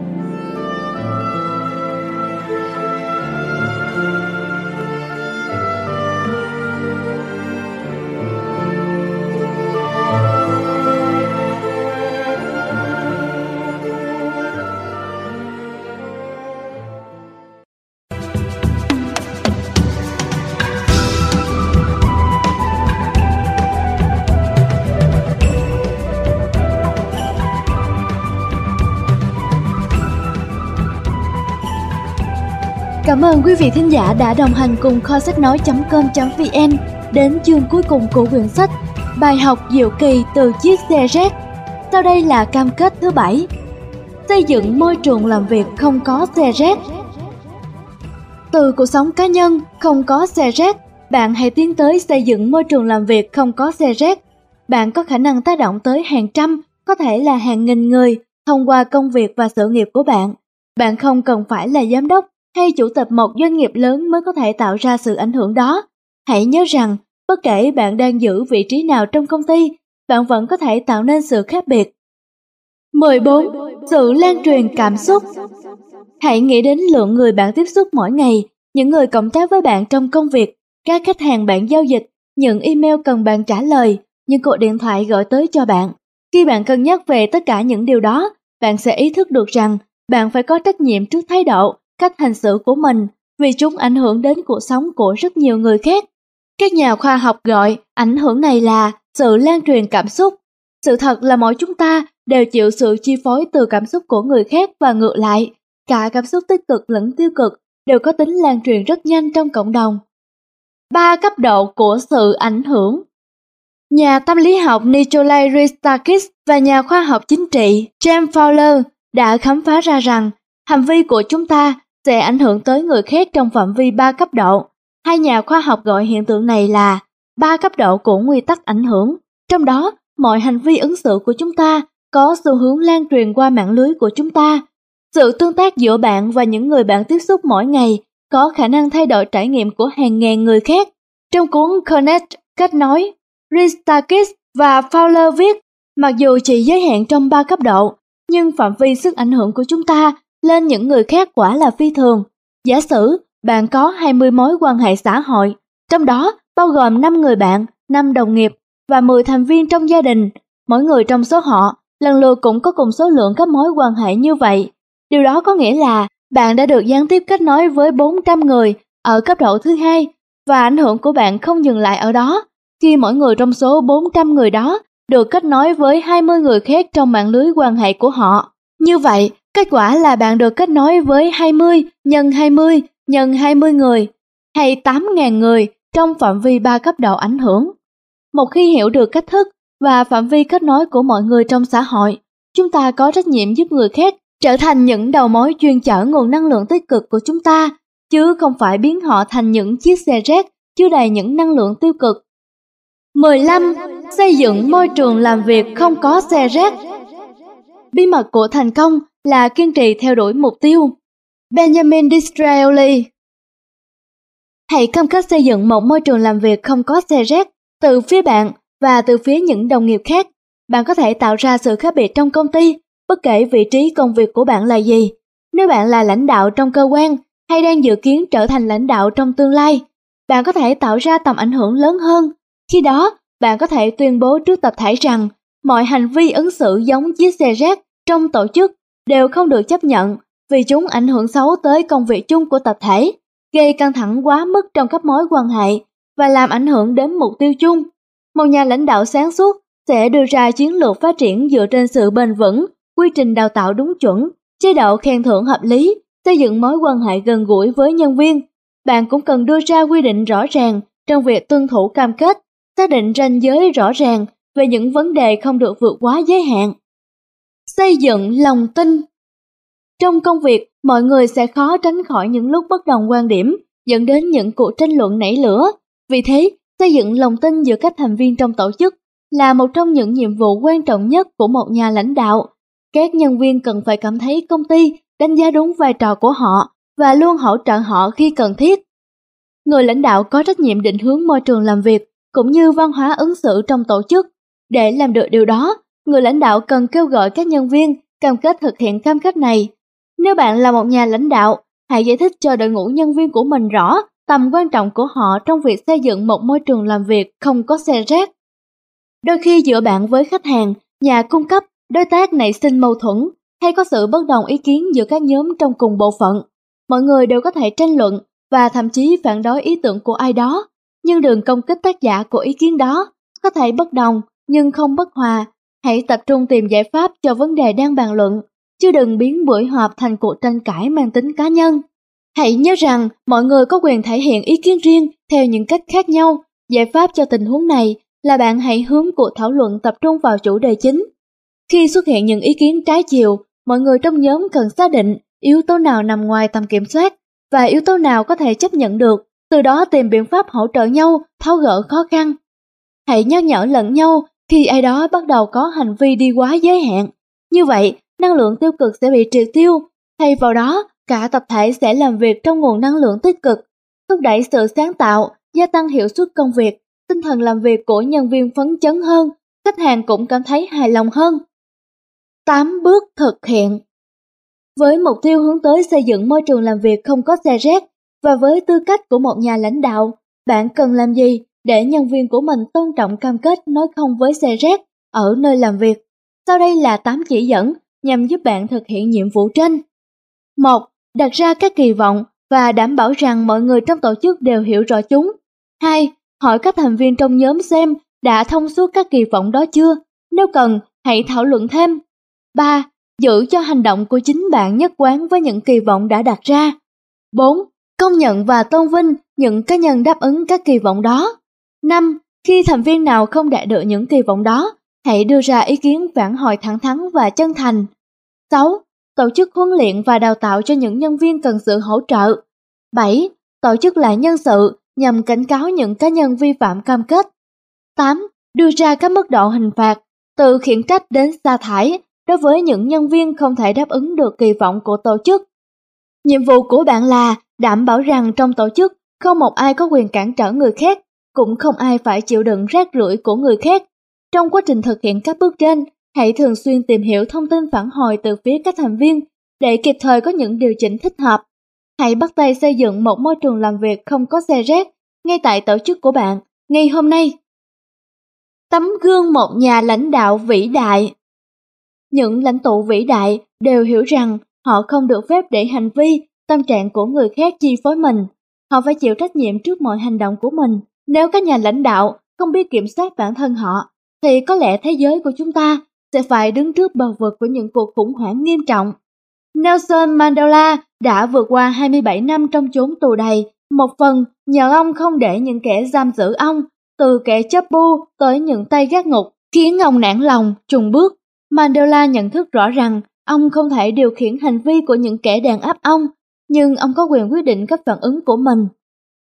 Cảm quý vị thính giả đã đồng hành cùng kho sách nói.com.vn đến chương cuối cùng của quyển sách Bài học diệu kỳ từ chiếc xe rác. Sau đây là cam kết thứ bảy. Xây dựng môi trường làm việc không có xe rác. Từ cuộc sống cá nhân không có xe rác, bạn hãy tiến tới xây dựng môi trường làm việc không có xe rác. Bạn có khả năng tác động tới hàng trăm, có thể là hàng nghìn người thông qua công việc và sự nghiệp của bạn. Bạn không cần phải là giám đốc hay chủ tịch một doanh nghiệp lớn mới có thể tạo ra sự ảnh hưởng đó. Hãy nhớ rằng, bất kể bạn đang giữ vị trí nào trong công ty, bạn vẫn có thể tạo nên sự khác biệt. 14. Sự lan truyền cảm xúc Hãy nghĩ đến lượng người bạn tiếp xúc mỗi ngày, những người cộng tác với bạn trong công việc, các khách hàng bạn giao dịch, những email cần bạn trả lời, những cuộc điện thoại gọi tới cho bạn. Khi bạn cân nhắc về tất cả những điều đó, bạn sẽ ý thức được rằng bạn phải có trách nhiệm trước thái độ cách hành xử của mình vì chúng ảnh hưởng đến cuộc sống của rất nhiều người khác. Các nhà khoa học gọi ảnh hưởng này là sự lan truyền cảm xúc. Sự thật là mỗi chúng ta đều chịu sự chi phối từ cảm xúc của người khác và ngược lại. Cả cảm xúc tích cực lẫn tiêu cực đều có tính lan truyền rất nhanh trong cộng đồng. Ba cấp độ của sự ảnh hưởng Nhà tâm lý học Nikolai Ristakis và nhà khoa học chính trị James Fowler đã khám phá ra rằng hành vi của chúng ta sẽ ảnh hưởng tới người khác trong phạm vi 3 cấp độ. Hai nhà khoa học gọi hiện tượng này là ba cấp độ của nguyên tắc ảnh hưởng. Trong đó, mọi hành vi ứng xử của chúng ta có xu hướng lan truyền qua mạng lưới của chúng ta. Sự tương tác giữa bạn và những người bạn tiếp xúc mỗi ngày có khả năng thay đổi trải nghiệm của hàng ngàn người khác. Trong cuốn Connect, kết nối, Ristakis và Fowler viết, mặc dù chỉ giới hạn trong ba cấp độ, nhưng phạm vi sức ảnh hưởng của chúng ta lên những người khác quả là phi thường. Giả sử bạn có 20 mối quan hệ xã hội, trong đó bao gồm 5 người bạn, 5 đồng nghiệp và 10 thành viên trong gia đình. Mỗi người trong số họ lần lượt cũng có cùng số lượng các mối quan hệ như vậy. Điều đó có nghĩa là bạn đã được gián tiếp kết nối với 400 người ở cấp độ thứ hai và ảnh hưởng của bạn không dừng lại ở đó. Khi mỗi người trong số 400 người đó được kết nối với 20 người khác trong mạng lưới quan hệ của họ. Như vậy, Kết quả là bạn được kết nối với 20 nhân 20 nhân 20 người hay 8.000 người trong phạm vi 3 cấp độ ảnh hưởng. Một khi hiểu được cách thức và phạm vi kết nối của mọi người trong xã hội, chúng ta có trách nhiệm giúp người khác trở thành những đầu mối chuyên chở nguồn năng lượng tích cực của chúng ta, chứ không phải biến họ thành những chiếc xe rác chứa đầy những năng lượng tiêu cực. 15. Xây dựng môi trường làm việc không có xe rác bí mật của thành công là kiên trì theo đuổi mục tiêu. Benjamin Disraeli Hãy cam kết xây dựng một môi trường làm việc không có xe rét từ phía bạn và từ phía những đồng nghiệp khác. Bạn có thể tạo ra sự khác biệt trong công ty, bất kể vị trí công việc của bạn là gì. Nếu bạn là lãnh đạo trong cơ quan hay đang dự kiến trở thành lãnh đạo trong tương lai, bạn có thể tạo ra tầm ảnh hưởng lớn hơn. Khi đó, bạn có thể tuyên bố trước tập thể rằng mọi hành vi ứng xử giống chiếc xe rác trong tổ chức đều không được chấp nhận vì chúng ảnh hưởng xấu tới công việc chung của tập thể, gây căng thẳng quá mức trong các mối quan hệ và làm ảnh hưởng đến mục tiêu chung. Một nhà lãnh đạo sáng suốt sẽ đưa ra chiến lược phát triển dựa trên sự bền vững, quy trình đào tạo đúng chuẩn, chế độ khen thưởng hợp lý, xây dựng mối quan hệ gần gũi với nhân viên. Bạn cũng cần đưa ra quy định rõ ràng trong việc tuân thủ cam kết, xác định ranh giới rõ ràng về những vấn đề không được vượt quá giới hạn. Xây dựng lòng tin Trong công việc, mọi người sẽ khó tránh khỏi những lúc bất đồng quan điểm, dẫn đến những cuộc tranh luận nảy lửa. Vì thế, xây dựng lòng tin giữa các thành viên trong tổ chức là một trong những nhiệm vụ quan trọng nhất của một nhà lãnh đạo. Các nhân viên cần phải cảm thấy công ty đánh giá đúng vai trò của họ và luôn hỗ trợ họ khi cần thiết. Người lãnh đạo có trách nhiệm định hướng môi trường làm việc cũng như văn hóa ứng xử trong tổ chức. Để làm được điều đó, người lãnh đạo cần kêu gọi các nhân viên cam kết thực hiện cam kết này. Nếu bạn là một nhà lãnh đạo, hãy giải thích cho đội ngũ nhân viên của mình rõ tầm quan trọng của họ trong việc xây dựng một môi trường làm việc không có xe rác. Đôi khi giữa bạn với khách hàng, nhà cung cấp, đối tác nảy sinh mâu thuẫn hay có sự bất đồng ý kiến giữa các nhóm trong cùng bộ phận. Mọi người đều có thể tranh luận và thậm chí phản đối ý tưởng của ai đó, nhưng đừng công kích tác giả của ý kiến đó. Có thể bất đồng nhưng không bất hòa. Hãy tập trung tìm giải pháp cho vấn đề đang bàn luận, chứ đừng biến buổi họp thành cuộc tranh cãi mang tính cá nhân. Hãy nhớ rằng mọi người có quyền thể hiện ý kiến riêng theo những cách khác nhau. Giải pháp cho tình huống này là bạn hãy hướng cuộc thảo luận tập trung vào chủ đề chính. Khi xuất hiện những ý kiến trái chiều, mọi người trong nhóm cần xác định yếu tố nào nằm ngoài tầm kiểm soát và yếu tố nào có thể chấp nhận được, từ đó tìm biện pháp hỗ trợ nhau tháo gỡ khó khăn. Hãy nhắc nhở lẫn nhau khi ai đó bắt đầu có hành vi đi quá giới hạn. Như vậy, năng lượng tiêu cực sẽ bị triệt tiêu, thay vào đó cả tập thể sẽ làm việc trong nguồn năng lượng tích cực, thúc đẩy sự sáng tạo, gia tăng hiệu suất công việc, tinh thần làm việc của nhân viên phấn chấn hơn, khách hàng cũng cảm thấy hài lòng hơn. 8 bước thực hiện Với mục tiêu hướng tới xây dựng môi trường làm việc không có xe rác và với tư cách của một nhà lãnh đạo, bạn cần làm gì để nhân viên của mình tôn trọng cam kết nói không với xe rác ở nơi làm việc? Sau đây là 8 chỉ dẫn nhằm giúp bạn thực hiện nhiệm vụ trên. 1. Đặt ra các kỳ vọng và đảm bảo rằng mọi người trong tổ chức đều hiểu rõ chúng. 2. Hỏi các thành viên trong nhóm xem đã thông suốt các kỳ vọng đó chưa. Nếu cần, hãy thảo luận thêm. 3. Giữ cho hành động của chính bạn nhất quán với những kỳ vọng đã đặt ra. 4. Công nhận và tôn vinh những cá nhân đáp ứng các kỳ vọng đó. 5. Khi thành viên nào không đạt được những kỳ vọng đó, hãy đưa ra ý kiến phản hồi thẳng thắn và chân thành. 6. Tổ chức huấn luyện và đào tạo cho những nhân viên cần sự hỗ trợ. 7. Tổ chức lại nhân sự nhằm cảnh cáo những cá nhân vi phạm cam kết. 8. Đưa ra các mức độ hình phạt, từ khiển trách đến sa thải đối với những nhân viên không thể đáp ứng được kỳ vọng của tổ chức. Nhiệm vụ của bạn là đảm bảo rằng trong tổ chức không một ai có quyền cản trở người khác, cũng không ai phải chịu đựng rác rưởi của người khác. Trong quá trình thực hiện các bước trên, hãy thường xuyên tìm hiểu thông tin phản hồi từ phía các thành viên để kịp thời có những điều chỉnh thích hợp. Hãy bắt tay xây dựng một môi trường làm việc không có xe rác ngay tại tổ chức của bạn ngay hôm nay. Tấm gương một nhà lãnh đạo vĩ đại Những lãnh tụ vĩ đại đều hiểu rằng họ không được phép để hành vi, tâm trạng của người khác chi phối mình. Họ phải chịu trách nhiệm trước mọi hành động của mình. Nếu các nhà lãnh đạo không biết kiểm soát bản thân họ, thì có lẽ thế giới của chúng ta sẽ phải đứng trước bờ vực của những cuộc khủng hoảng nghiêm trọng. Nelson Mandela đã vượt qua 27 năm trong chốn tù đầy, một phần nhờ ông không để những kẻ giam giữ ông, từ kẻ chấp bu tới những tay gác ngục, khiến ông nản lòng, trùng bước. Mandela nhận thức rõ rằng ông không thể điều khiển hành vi của những kẻ đàn áp ông, nhưng ông có quyền quyết định các phản ứng của mình.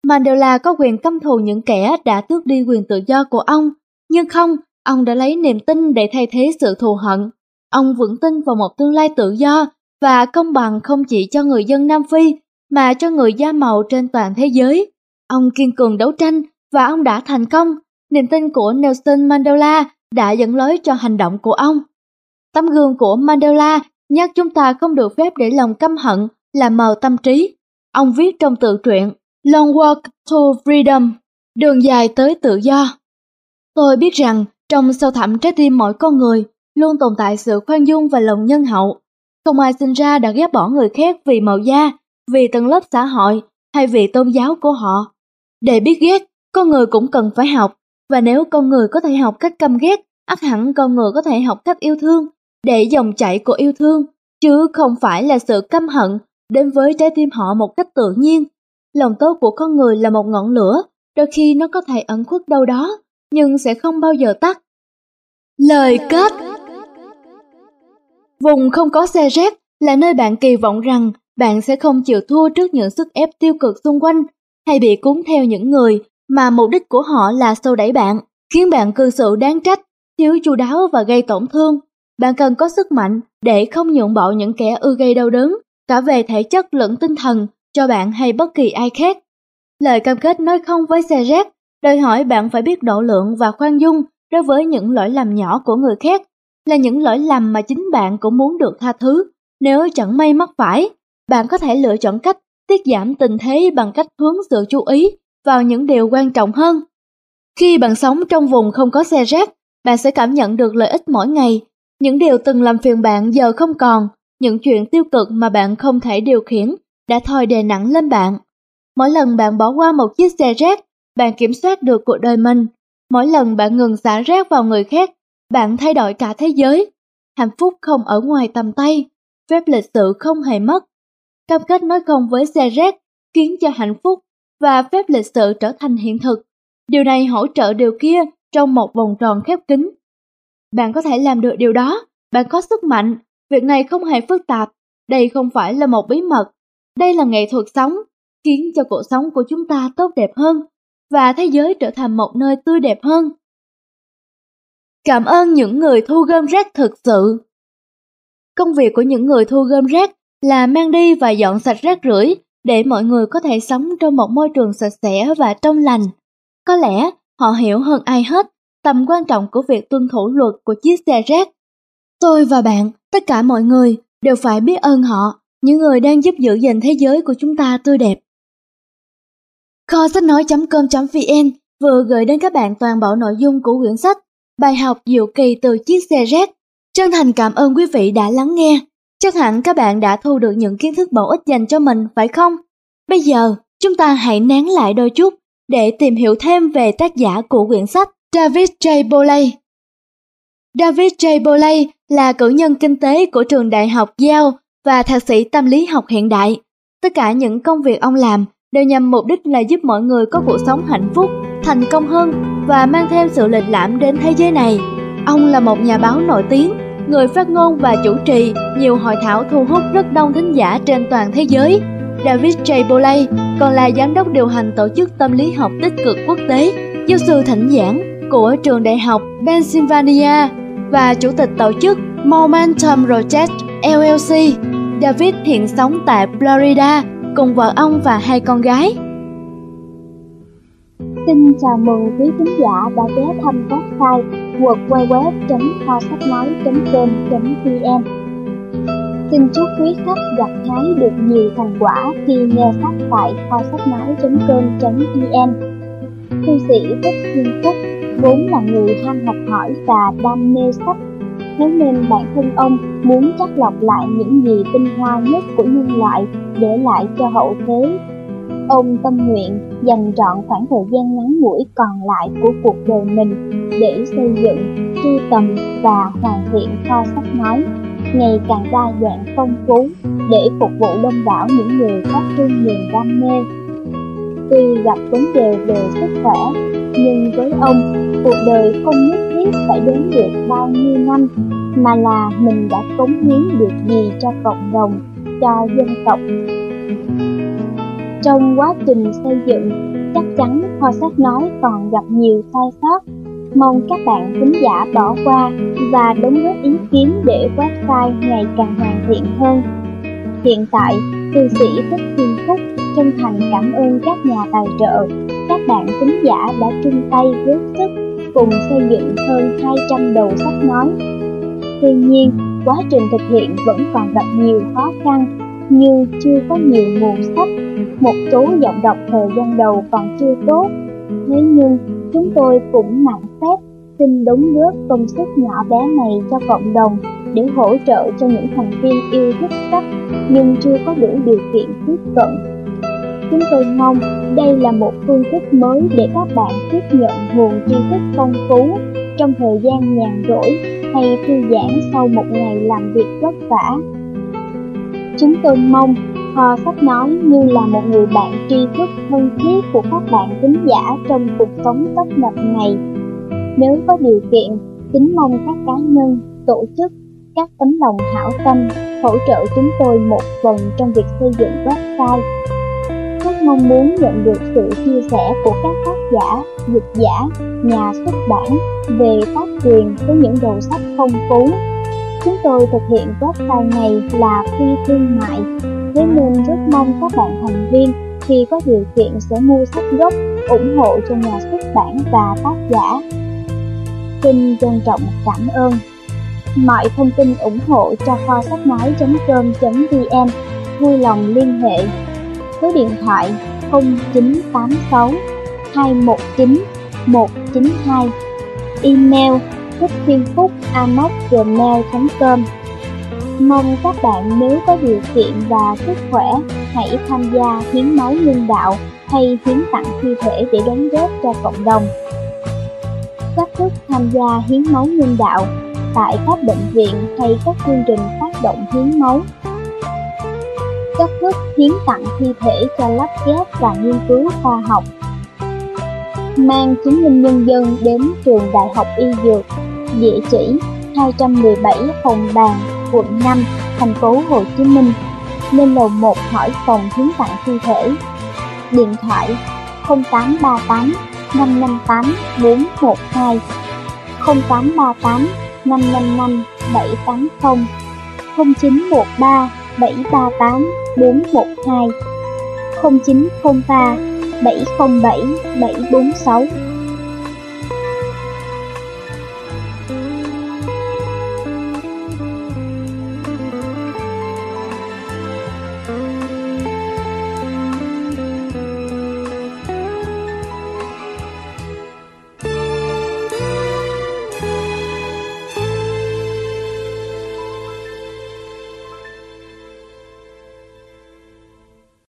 Mandela có quyền căm thù những kẻ đã tước đi quyền tự do của ông, nhưng không, ông đã lấy niềm tin để thay thế sự thù hận. Ông vững tin vào một tương lai tự do và công bằng không chỉ cho người dân Nam Phi mà cho người da màu trên toàn thế giới. Ông kiên cường đấu tranh và ông đã thành công. Niềm tin của Nelson Mandela đã dẫn lối cho hành động của ông. Tấm gương của Mandela nhắc chúng ta không được phép để lòng căm hận làm mờ tâm trí. Ông viết trong tự truyện Long Walk to Freedom, đường dài tới tự do. Tôi biết rằng trong sâu thẳm trái tim mỗi con người luôn tồn tại sự khoan dung và lòng nhân hậu. Không ai sinh ra đã ghét bỏ người khác vì màu da, vì tầng lớp xã hội hay vì tôn giáo của họ. Để biết ghét, con người cũng cần phải học, và nếu con người có thể học cách căm ghét, ắt hẳn con người có thể học cách yêu thương, để dòng chảy của yêu thương, chứ không phải là sự căm hận đến với trái tim họ một cách tự nhiên. Lòng tốt của con người là một ngọn lửa, đôi khi nó có thể ẩn khuất đâu đó, nhưng sẽ không bao giờ tắt. Lời kết Vùng không có xe rác là nơi bạn kỳ vọng rằng bạn sẽ không chịu thua trước những sức ép tiêu cực xung quanh hay bị cuốn theo những người mà mục đích của họ là xô đẩy bạn, khiến bạn cư xử đáng trách, thiếu chu đáo và gây tổn thương. Bạn cần có sức mạnh để không nhượng bộ những kẻ ưa gây đau đớn, cả về thể chất lẫn tinh thần cho bạn hay bất kỳ ai khác. Lời cam kết nói không với xe rác đòi hỏi bạn phải biết độ lượng và khoan dung đối với những lỗi lầm nhỏ của người khác, là những lỗi lầm mà chính bạn cũng muốn được tha thứ. Nếu chẳng may mắc phải, bạn có thể lựa chọn cách tiết giảm tình thế bằng cách hướng sự chú ý vào những điều quan trọng hơn. Khi bạn sống trong vùng không có xe rác, bạn sẽ cảm nhận được lợi ích mỗi ngày. Những điều từng làm phiền bạn giờ không còn, những chuyện tiêu cực mà bạn không thể điều khiển đã thôi đè nặng lên bạn. Mỗi lần bạn bỏ qua một chiếc xe rác, bạn kiểm soát được cuộc đời mình. Mỗi lần bạn ngừng xả rác vào người khác, bạn thay đổi cả thế giới. Hạnh phúc không ở ngoài tầm tay, phép lịch sự không hề mất. Cam kết nói không với xe rác khiến cho hạnh phúc và phép lịch sự trở thành hiện thực. Điều này hỗ trợ điều kia trong một vòng tròn khép kín. Bạn có thể làm được điều đó, bạn có sức mạnh, việc này không hề phức tạp, đây không phải là một bí mật. Đây là nghệ thuật sống, khiến cho cuộc sống của chúng ta tốt đẹp hơn và thế giới trở thành một nơi tươi đẹp hơn. Cảm ơn những người thu gom rác thực sự. Công việc của những người thu gom rác là mang đi và dọn sạch rác rưởi để mọi người có thể sống trong một môi trường sạch sẽ và trong lành. Có lẽ họ hiểu hơn ai hết tầm quan trọng của việc tuân thủ luật của chiếc xe rác. Tôi và bạn, tất cả mọi người đều phải biết ơn họ, những người đang giúp giữ gìn thế giới của chúng ta tươi đẹp. Kho sách nói.com.vn vừa gửi đến các bạn toàn bộ nội dung của quyển sách Bài học diệu kỳ từ chiếc xe rác. Chân thành cảm ơn quý vị đã lắng nghe. Chắc hẳn các bạn đã thu được những kiến thức bổ ích dành cho mình, phải không? Bây giờ, chúng ta hãy nán lại đôi chút để tìm hiểu thêm về tác giả của quyển sách David J. Boley. David J. Boley là cử nhân kinh tế của trường đại học Yale và thạc sĩ tâm lý học hiện đại. Tất cả những công việc ông làm đều nhằm mục đích là giúp mọi người có cuộc sống hạnh phúc, thành công hơn và mang thêm sự lịch lãm đến thế giới này. Ông là một nhà báo nổi tiếng, người phát ngôn và chủ trì nhiều hội thảo thu hút rất đông thính giả trên toàn thế giới. David J. Boley còn là giám đốc điều hành tổ chức tâm lý học tích cực quốc tế, giáo sư thỉnh giảng của trường đại học Pennsylvania và chủ tịch tổ chức Momentum Project LLC. David hiện sống tại Florida cùng vợ ông và hai con gái. Xin chào mừng quý khán giả đã ghé thăm website www.kho sách nói.com.vn Xin chúc quý khách gặt hái được nhiều thành quả khi nghe sách tại kho sách nói.com.vn Thư sĩ Thích Thiên Phúc vốn là người ham học hỏi và đam mê sách Thế nên bản thân ông muốn chắc lọc lại những gì tinh hoa nhất của nhân loại để lại cho hậu thế. Ông tâm nguyện dành trọn khoảng thời gian ngắn ngủi còn lại của cuộc đời mình để xây dựng, sưu tầm và hoàn thiện kho sách nói ngày càng đa dạng phong phú để phục vụ đông đảo những người có chung niềm đam mê. Tuy gặp vấn đề về sức khỏe, nhưng với ông, cuộc đời không nhất thiết phải đến được bao nhiêu năm, mà là mình đã cống hiến được gì cho cộng đồng, cho dân tộc. Trong quá trình xây dựng, chắc chắn kho sách nói còn gặp nhiều sai sót. Mong các bạn thính giả bỏ qua và đóng góp ý kiến để website ngày càng hoàn thiện hơn. Hiện tại, thư sĩ Thích Thiên Phúc chân thành cảm ơn các nhà tài trợ, các bạn thính giả đã chung tay góp sức cùng xây dựng hơn 200 đầu sách nói. Tuy nhiên, quá trình thực hiện vẫn còn gặp nhiều khó khăn như chưa có nhiều nguồn sách, một số giọng đọc thời gian đầu còn chưa tốt. Thế nhưng, chúng tôi cũng nặng phép xin đóng góp công sức nhỏ bé này cho cộng đồng để hỗ trợ cho những thành viên yêu thích sách nhưng chưa có đủ điều kiện tiếp cận. Chúng tôi mong đây là một phương thức mới để các bạn tiếp nhận nguồn tri thức phong phú trong thời gian nhàn rỗi hay thư giãn sau một ngày làm việc vất vả. Chúng tôi mong Kho sách nói như là một người bạn tri thức thân thiết của các bạn thính giả trong cuộc sống tấp nập này. Nếu có điều kiện, kính mong các cá nhân, tổ chức, các tấm lòng hảo tâm hỗ trợ chúng tôi một phần trong việc xây dựng website. Mong muốn nhận được sự chia sẻ của các tác giả, dịch giả, nhà xuất bản về tác quyền với những đầu sách phong phú. Chúng tôi thực hiện website này là phi thương mại Thế nên rất mong các bạn thành viên khi có điều kiện sẽ mua sách gốc ủng hộ cho nhà xuất bản và tác giả. Xin trân trọng cảm ơn. Mọi thông tin ủng hộ cho kho sách nói.com.vn vui lòng liên hệ số điện thoại 0986 219 192 email thích thiên phúc gmail.com Mong các bạn nếu có điều kiện và sức khỏe, hãy tham gia hiến máu nhân đạo hay hiến tặng thi thể để đóng góp cho cộng đồng. Cách thức tham gia hiến máu nhân đạo tại các bệnh viện hay các chương trình phát động hiến máu các thức hiến tặng thi thể cho lắp ghép và nghiên cứu khoa học. Mang chứng minh nhân dân đến trường Đại học Y Dược, địa chỉ 217 Hồng Bàng, quận 5, thành phố Hồ Chí Minh, lên lầu 1 hỏi phòng hiến tặng thi thể. Điện thoại 0838 558 412 0838 555 780 0913 738 412 0903 707 746